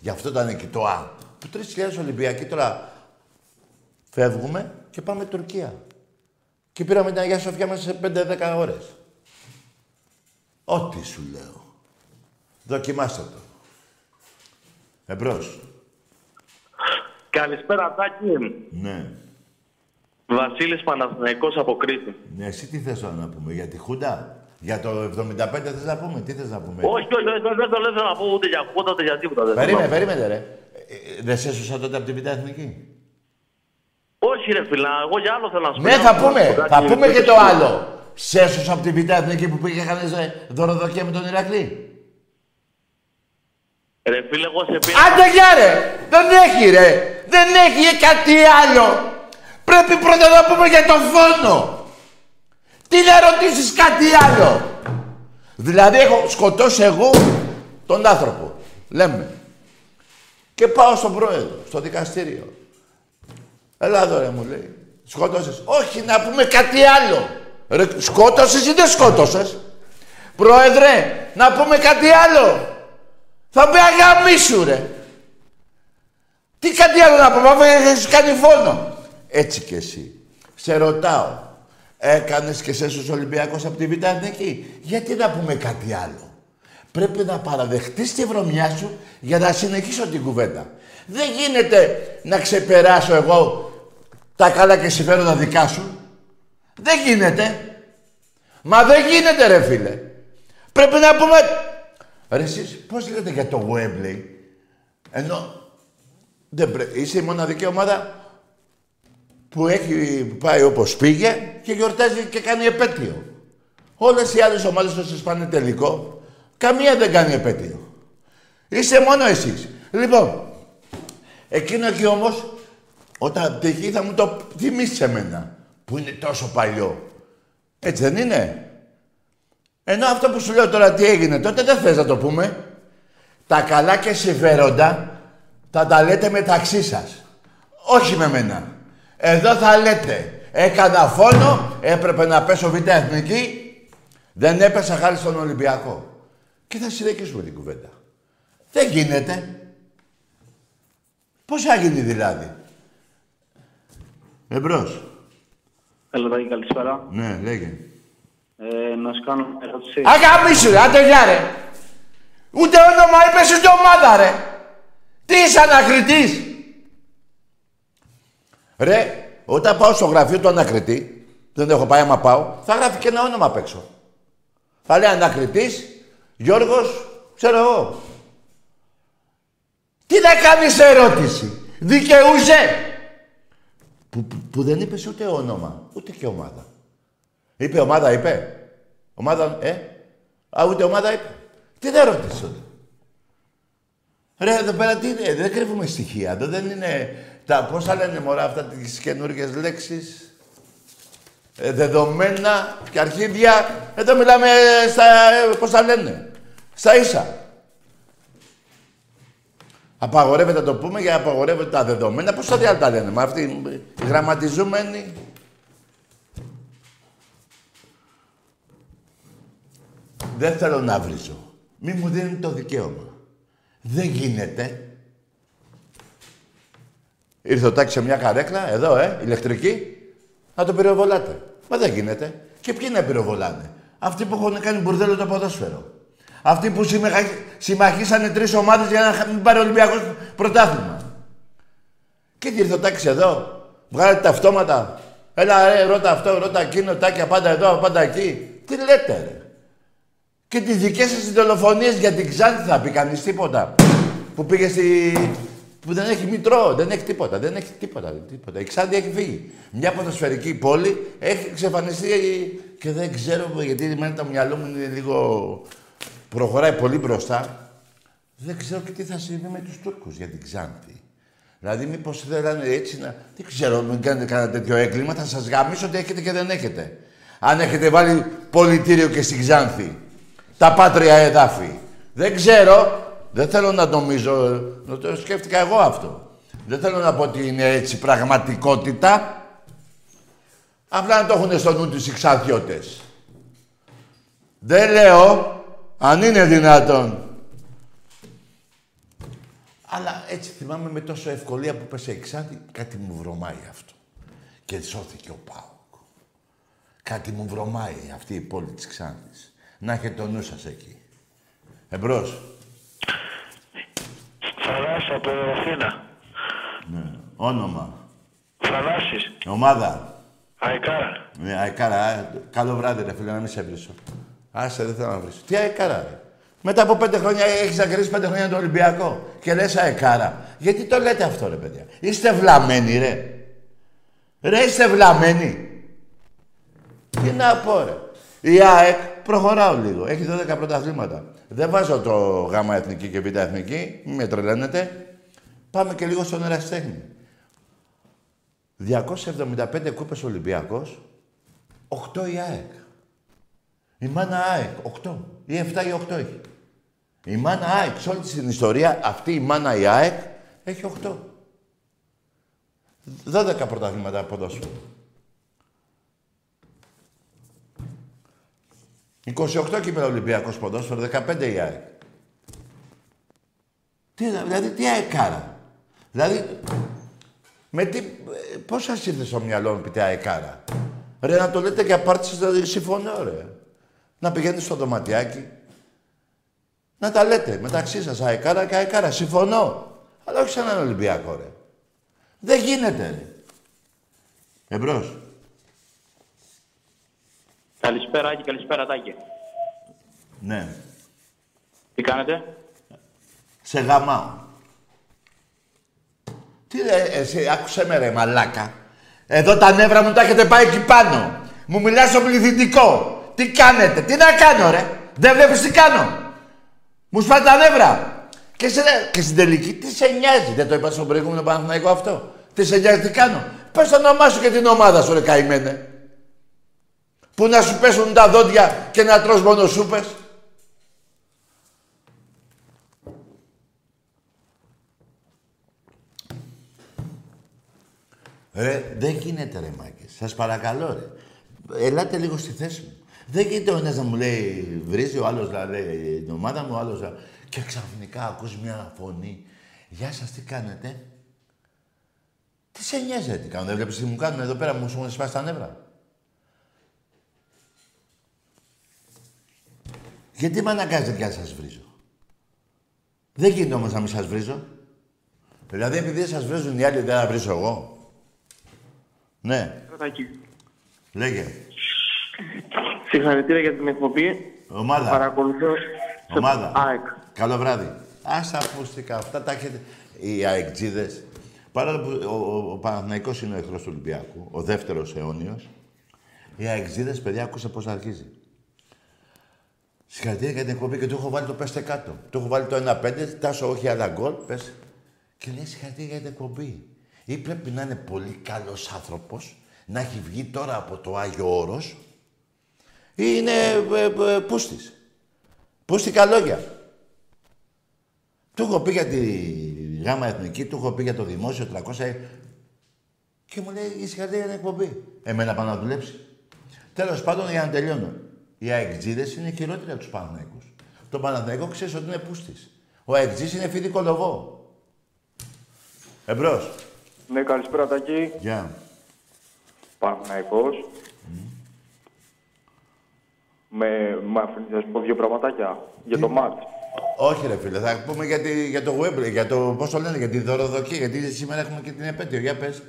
B: Γι' αυτό ήταν εκεί το Α. Που 3.000 Ολυμπιακοί τώρα φεύγουμε και πάμε Τουρκία. Και πήραμε την Αγία Σοφιά μέσα σε 5-10 ώρες. Ό,τι σου λέω. Δοκιμάστε το. Εμπρός.
N: Καλησπέρα, Τάκη.
B: Ναι.
N: Βασίλης Παναθηναϊκός από Κρήτη.
B: Ναι, εσύ τι θες τώρα να πούμε, για τη Χούντα; Για το 75 θες να πούμε, τι θες να πούμε;
N: Όχι, όχι, όχι, δεν το λέω να πω ούτε για κότα, ούτε για τίποτα. δεν
B: Περίμενε,
N: θέλω.
B: περίμενε ρε. Ε, ε, Δεν σε έσωσα τότε από την Β' Εθνική;
N: Όχι ρε φίλα, εγώ για άλλο θέλω να σου πω.
B: Ναι, θα
N: Να
B: πούμε.
N: πω,
B: Θα
N: Τάκη,
B: πούμε και
N: πείτε
B: το
N: σου.
B: άλλο. Σε έσωσα από την Β' Εθνική που πήγε είχαν δωροδοκία με τον Ηρακλή.
N: Ρε φίλε, εγώ σε πήρα...
B: Άντε γεια ρε! Δεν έχει ρε! Δεν έχει κάτι άλλο! Πρέπει πρώτα να πούμε για τον φόνο! Τι να ρωτήσεις κάτι άλλο! Δηλαδή έχω σκοτώσει εγώ τον άνθρωπο. Λέμε. Και πάω στον πρόεδρο, στο δικαστήριο. Έλα εδώ ρε μου λέει. Σκότωσες. Όχι, να πούμε κάτι άλλο. Ρε, σκότωσες ή δεν σκότωσες; Πρόεδρε, να πούμε κάτι άλλο. Θα με αγαμίσου ρε. Τι κάτι άλλο να πω, μα έχεις κάνει φόνο. Έτσι κι εσύ. Σε ρωτάω. Έκανες και σε στους Ολυμπιακούς από τη Β' Εθνική; Γιατί να πούμε κάτι άλλο; Πρέπει να παραδεχτείς τη βρωμιά σου για να συνεχίσω την κουβέντα. Δεν γίνεται να ξεπεράσω εγώ τα καλά και συμφέροντα δικά σου. Δεν γίνεται. Μα δεν γίνεται ρε φίλε. Πρέπει να πούμε... Ρε εσείς πώς λέτε για το Wembley. Ενώ δεν πρέ... είσαι η μοναδική ομάδα που έχει πάει όπως πήγε και γιορτάζει και κάνει επέτειο. Όλες οι άλλες ομάδες όσες πάνε τελικό, καμία δεν κάνει επέτειο. Είστε μόνο εσείς. Λοιπόν, εκείνο εκεί όμως, όταν τυχεί θα μου το θυμίσεις εμένα, που είναι τόσο παλιό. Έτσι δεν είναι; Ενώ αυτό που σου λέω τώρα τι έγινε τότε δεν θες να το πούμε. Τα καλά και συμφέροντα θα τα λέτε μεταξύ σας. Όχι με μένα. Εδώ θα λέτε έκανα φόνο, έπρεπε να πέσω β' εθνική, δεν έπεσα χάρη στον Ολυμπιακό. Και θα συνεχίσουμε την κουβέντα. Δεν γίνεται. Πώς θα γίνει δηλαδή; Εμπρός.
N: Έλα, Τάκη, καλησπέρα.
B: Ναι, λέγε.
N: Ε, να σου κάνω μια ερώτηση.
B: Αγαμίσου ρε, άντε γεια ρε. Ούτε όνομα είπες ούτε ομάδα ρε. Τι είσαι ανακριτής; Ρε, όταν πάω στο γραφείο του ανακριτή, δεν έχω πάει άμα πάω, θα γράφει και ένα όνομα απ' έξω. Θα λέει ανακριτής, Γιώργος, ξέρω εγώ. Τι να κάνεις ερώτηση. Δικαιούσε; Που, που, που δεν είπες ούτε όνομα, ούτε και ομάδα. Είπε ομάδα, είπε. Ομάδα, ε; Α, ούτε ομάδα είπε. Τι δεν ρώτησε τότε; Ρε, εδώ πέρα τι είναι, δεν κρύβουμε στοιχεία. Εδώ δεν είναι τα, πώς θα λένε μωρά αυτά τις καινούργιες λέξεις. Ε, δεδομένα και αρχίδια. Εδώ μιλάμε στα, ε, πώς θα λένε, στα ίσα. Απαγορεύεται να το πούμε για απαγορεύεται τα δεδομένα. Πώς θα διάλτα λένε, μα αυτοί οι γραμματιζούμενοι. Δεν θέλω να βρίζω. Μη μου δίνει το δικαίωμα. Δεν γίνεται. Ήρθε ο Τάκης σε μια καρέκλα, εδώ, ε, ηλεκτρική, να το πυροβολάτε. Μα δεν γίνεται. Και ποιοι να πυροβολάνε. Αυτοί που έχουν κάνει μπουρδέλο το ποδόσφαιρο. Αυτοί που συμμεχα... συμμαχίσανε τρεις ομάδες για να μην πάρει ο Ολυμπιακός πρωτάθλημα. Και τι ήρθε ο Τάκης εδώ, βγάλετε τα αυτόματα. Έλα ρε, ρώτα αυτό, ρώτα εκείνο, τάκια πάντα εδώ, πάντα εκεί. Τι λέτε ρε; Και τις δικές σας δολοφονίες για την Ξάνθη θα πει κανείς τίποτα; Που πήγε στη... που δεν έχει μητρό, δεν έχει τίποτα, δεν έχει τίποτα, τίποτα. Η Ξάνθη έχει φύγει. Μια ποδοσφαιρική πόλη έχει εξαφανιστεί και δεν ξέρω, γιατί εμένα το μυαλό μου είναι λίγο... προχωράει πολύ μπροστά. Δεν ξέρω και τι θα συμβεί με τους Τούρκους για την Ξάνθη. Δηλαδή, μήπως θέλανε έτσι να. Δεν ξέρω, μην κάνετε κανένα τέτοιο έγκλημα, θα σας γαμίσω ότι έχετε και δεν έχετε. Αν έχετε βάλει πολιτήριο και στην Ξάνθη. Τα πάτρια εδάφη. Δεν ξέρω, δεν θέλω να νομίζω, να το σκέφτηκα εγώ αυτό. Δεν θέλω να πω ότι είναι έτσι πραγματικότητα. Απλά να το έχουν στο νου τους οι Ξάνθιώτες. Δεν λέω, αν είναι δυνατόν, αλλά έτσι θυμάμαι με τόσο ευκολία που πέσε η Ξάνθη, κάτι μου βρωμάει αυτό. Και σώθηκε ο Πάοκ. Κάτι μου βρωμάει αυτή η πόλη της Ξάνθης. Να έχετε το νου σας εκεί. Εμπρός.
V: Θανάσης από Αθήνα.
B: Ναι. Όνομα.
V: Θανάσης.
B: Ομάδα.
V: Αεκάρα.
B: Ναι, αεκάρα. ε, Καλό βράδυ, ρε φίλε, να μην σε βρίσκω. Άσε, δεν θέλω να βρίσκω. Τι αεκάρα, ρε. Μετά από πέντε χρόνια έχεις ακρίσει πέντε χρόνια το Ολυμπιακό. Και λες αεκάρα. Γιατί το λέτε αυτό, ρε παιδιά. Είστε βλαμμένοι, ρε. Ρε, είστε βλαμμένοι. Τι να πω, ρε. Η ΑΕΚ προχωράω λίγο. Έχει 12 πρωταθλήματα. Δεν βάζω το γάμα εθνική και β' εθνική. Μην με τρελαίνετε. Πάμε και λίγο στον εραστέχνη. 275 κούπες Ολυμπιακός, 8 η ΑΕΚ. Η μάνα ΑΕΚ, 8. Ή 7 ή 8 έχει. Η μάνα ΑΕΚ, σε όλη την ιστορία, αυτή η μάνα η ΑΕΚ έχει 8. 12 πρωταθλήματα ποδόσφαιρο. 28 κύπελα Ολυμπιακός ποδόσφαιρο, 15 η ΑΕΚ. Τι, δηλαδή, τι αεκάρα. Δηλαδή, με τι, πώς σας ήρθε στο μυαλό μου πείτε αεκάρα. Ρε, να το λέτε και απάρτηση, δηλαδή, συμφωνώ, ρε. Να πηγαίνετε στο δωματιάκι, να τα λέτε μεταξύ σας αεκάρα και αεκάρα. Συμφωνώ. Αλλά όχι σαν έναν Ολυμπιακό, ρε. Δεν γίνεται, ρε. Εμπρός.
W: Καλησπέρα, Άκη, καλησπέρα, Τάκη.
B: Ναι.
W: Τι κάνετε;
B: Σε γαμάω. Τι ρε, εσύ, άκουσε με ρε μαλάκα. Εδώ τα νεύρα μου τα έχετε πάει εκεί πάνω. Μου μιλάς στο πληθυντικό. Τι κάνετε, τι να κάνω ρε; Δεν βλέπεις τι κάνω; Μου σπάει τα νεύρα. Και, σε, και στην τελική, τι σε νοιάζει; Δεν το είπα στον προηγούμενο Παναθηναϊκό αυτό. Τι σε νοιάζει, τι κάνω; Πες το όνομά σου και την ομάδα σου, ρε καημένε. Που να σου πέσουν τα δόντια και να τρως μόνο σούπες. Ρε, δεν γίνεται ρε μάκες. Σας παρακαλώ ρε. Ελάτε λίγο στη θέση μου. Δεν γίνεται ο ένας να μου λέει βρίζει, ο άλλος να λέει την ομάδα μου, ο άλλος να... Και ξαφνικά ακούς μια φωνή. Γεια σας, τι κάνετε; Τι σε νοιάζει, ρε, τι κάνω. Δεν βλέπεις τι μου κάνουν εδώ πέρα, μου σου έχουν σπάσει τα νεύρα. Γιατί με αναγκάζετε και να σας βρίζω; Δεν γίνεται όμως να μην σας βρίζω. Δηλαδή, επειδή δεν σας βρίζουν οι άλλοι, δεν θα βρίζω εγώ. Ναι. Λέγε.
W: Συγχαρητήρια για την εκπομπή.
B: Ομάδα.
W: Παρακολουθώ σε
B: Ομάδα.
W: ΑΕΚ.
B: Καλό βράδυ. Ας τα ακουστικά. Αυτά τα έχετε. Οι αεκτζίδες. Παρόλο που ο, ο, ο Παναθηναϊκός είναι ο εχθρός του Ολυμπιακού, ο δεύτερος αιώνιος, οι αεκτζίδες, παιδιά, άκουσε πώς αρχίζει. Συγχαρητήρια για την εκπομπή και του έχω βάλει το πέστε κάτω. Του έχω βάλει το 1-5, τάσο όχι άλλα γκολ, πες. Και λέει συγχαρητήρια για την εκπομπή. Ή πρέπει να είναι πολύ καλός άνθρωπος, να έχει βγει τώρα από το Άγιο Όρος, ή είναι ε, ε, πούστης. Πούστικα λόγια. Του έχω πει για τη γάμα εθνική, του έχω πει για το δημόσιο 300 και μου λέει η συγχαρητήρια για την εκπομπή. Εμένα πάω να δουλέψει. Τέλος πάντων, για να τελειώνω. Οι αεκτζίδες είναι χειρότεροι από τους Παναθηναϊκούς. Το Παναθηναϊκό ξέρεις ότι είναι πούστης. Ο αεκτζής είναι φίδι λογό. Εμπρός.
W: Ναι, καλησπέρα, Τάκη.
B: Γεια.
W: Παναθηναϊκός. Με, με αφήνεις να σου πω δύο πραγματάκια για το μάτς.
B: Όχι ρε φίλε, θα πούμε για, τη- για το web, για το, πώς το λένε, για τη δωροδοκία, γιατί σήμερα έχουμε και την επέτειο. Για πες.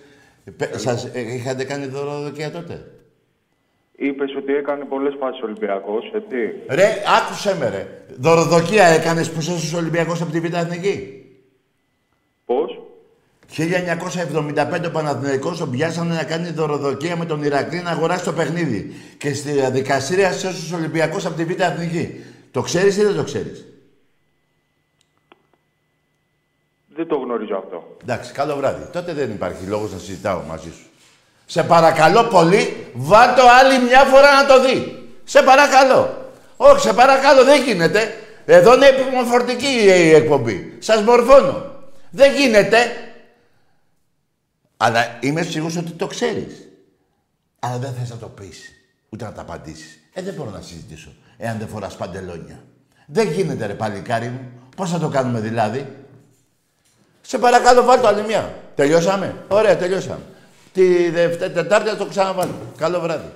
B: Πε- Σας ε, είχατε κάνει δωροδοκία τότε;
W: Είπες ότι έκανε πολλές φάσεις ο Ολυμπιακός, έτσι.
B: Ρε, άκουσε με ρε. Δωροδοκία έκανες που είσαι Ολυμπιακός από τη Β' Εθνική;
W: Πώς;
B: 1975 ο Παναθηναϊκός τον πιάσανε να κάνει δωροδοκία με τον Ηρακλή να αγοράσει το παιχνίδι. Και στη διαδικασία σε όσους Ολυμπιακός από τη Β' Εθνική. Το ξέρεις ή δεν το ξέρεις;
W: Δεν το γνωρίζω αυτό.
B: Εντάξει, καλό βράδυ. Τότε δεν υπάρχει λόγος να συζητάω μαζί σου. Σε παρακαλώ πολύ, βάτω άλλη μια φορά να το δει. Σε παρακαλώ. Όχι, σε παρακαλώ, δεν γίνεται. Εδώ είναι επιμορφωτική η εκπομπή. Σας μορφώνω. Δεν γίνεται. Αλλά είμαι σίγουρος ότι το ξέρεις. Αλλά δεν θες να το πεις. Ούτε να τα απαντήσεις. Ε, δεν μπορώ να συζητήσω. Εάν δεν φοράς παντελόνια. Δεν γίνεται ρε παλικάρι μου. Πώς θα το κάνουμε δηλαδή; Σε παρακαλώ βάλτε άλλη μια. Τελειώσαμε; Ωραία, τελειώσαμε. Τη Δευτέρα, Τετάρτη θα το ξαναβάλω. Καλό βράδυ.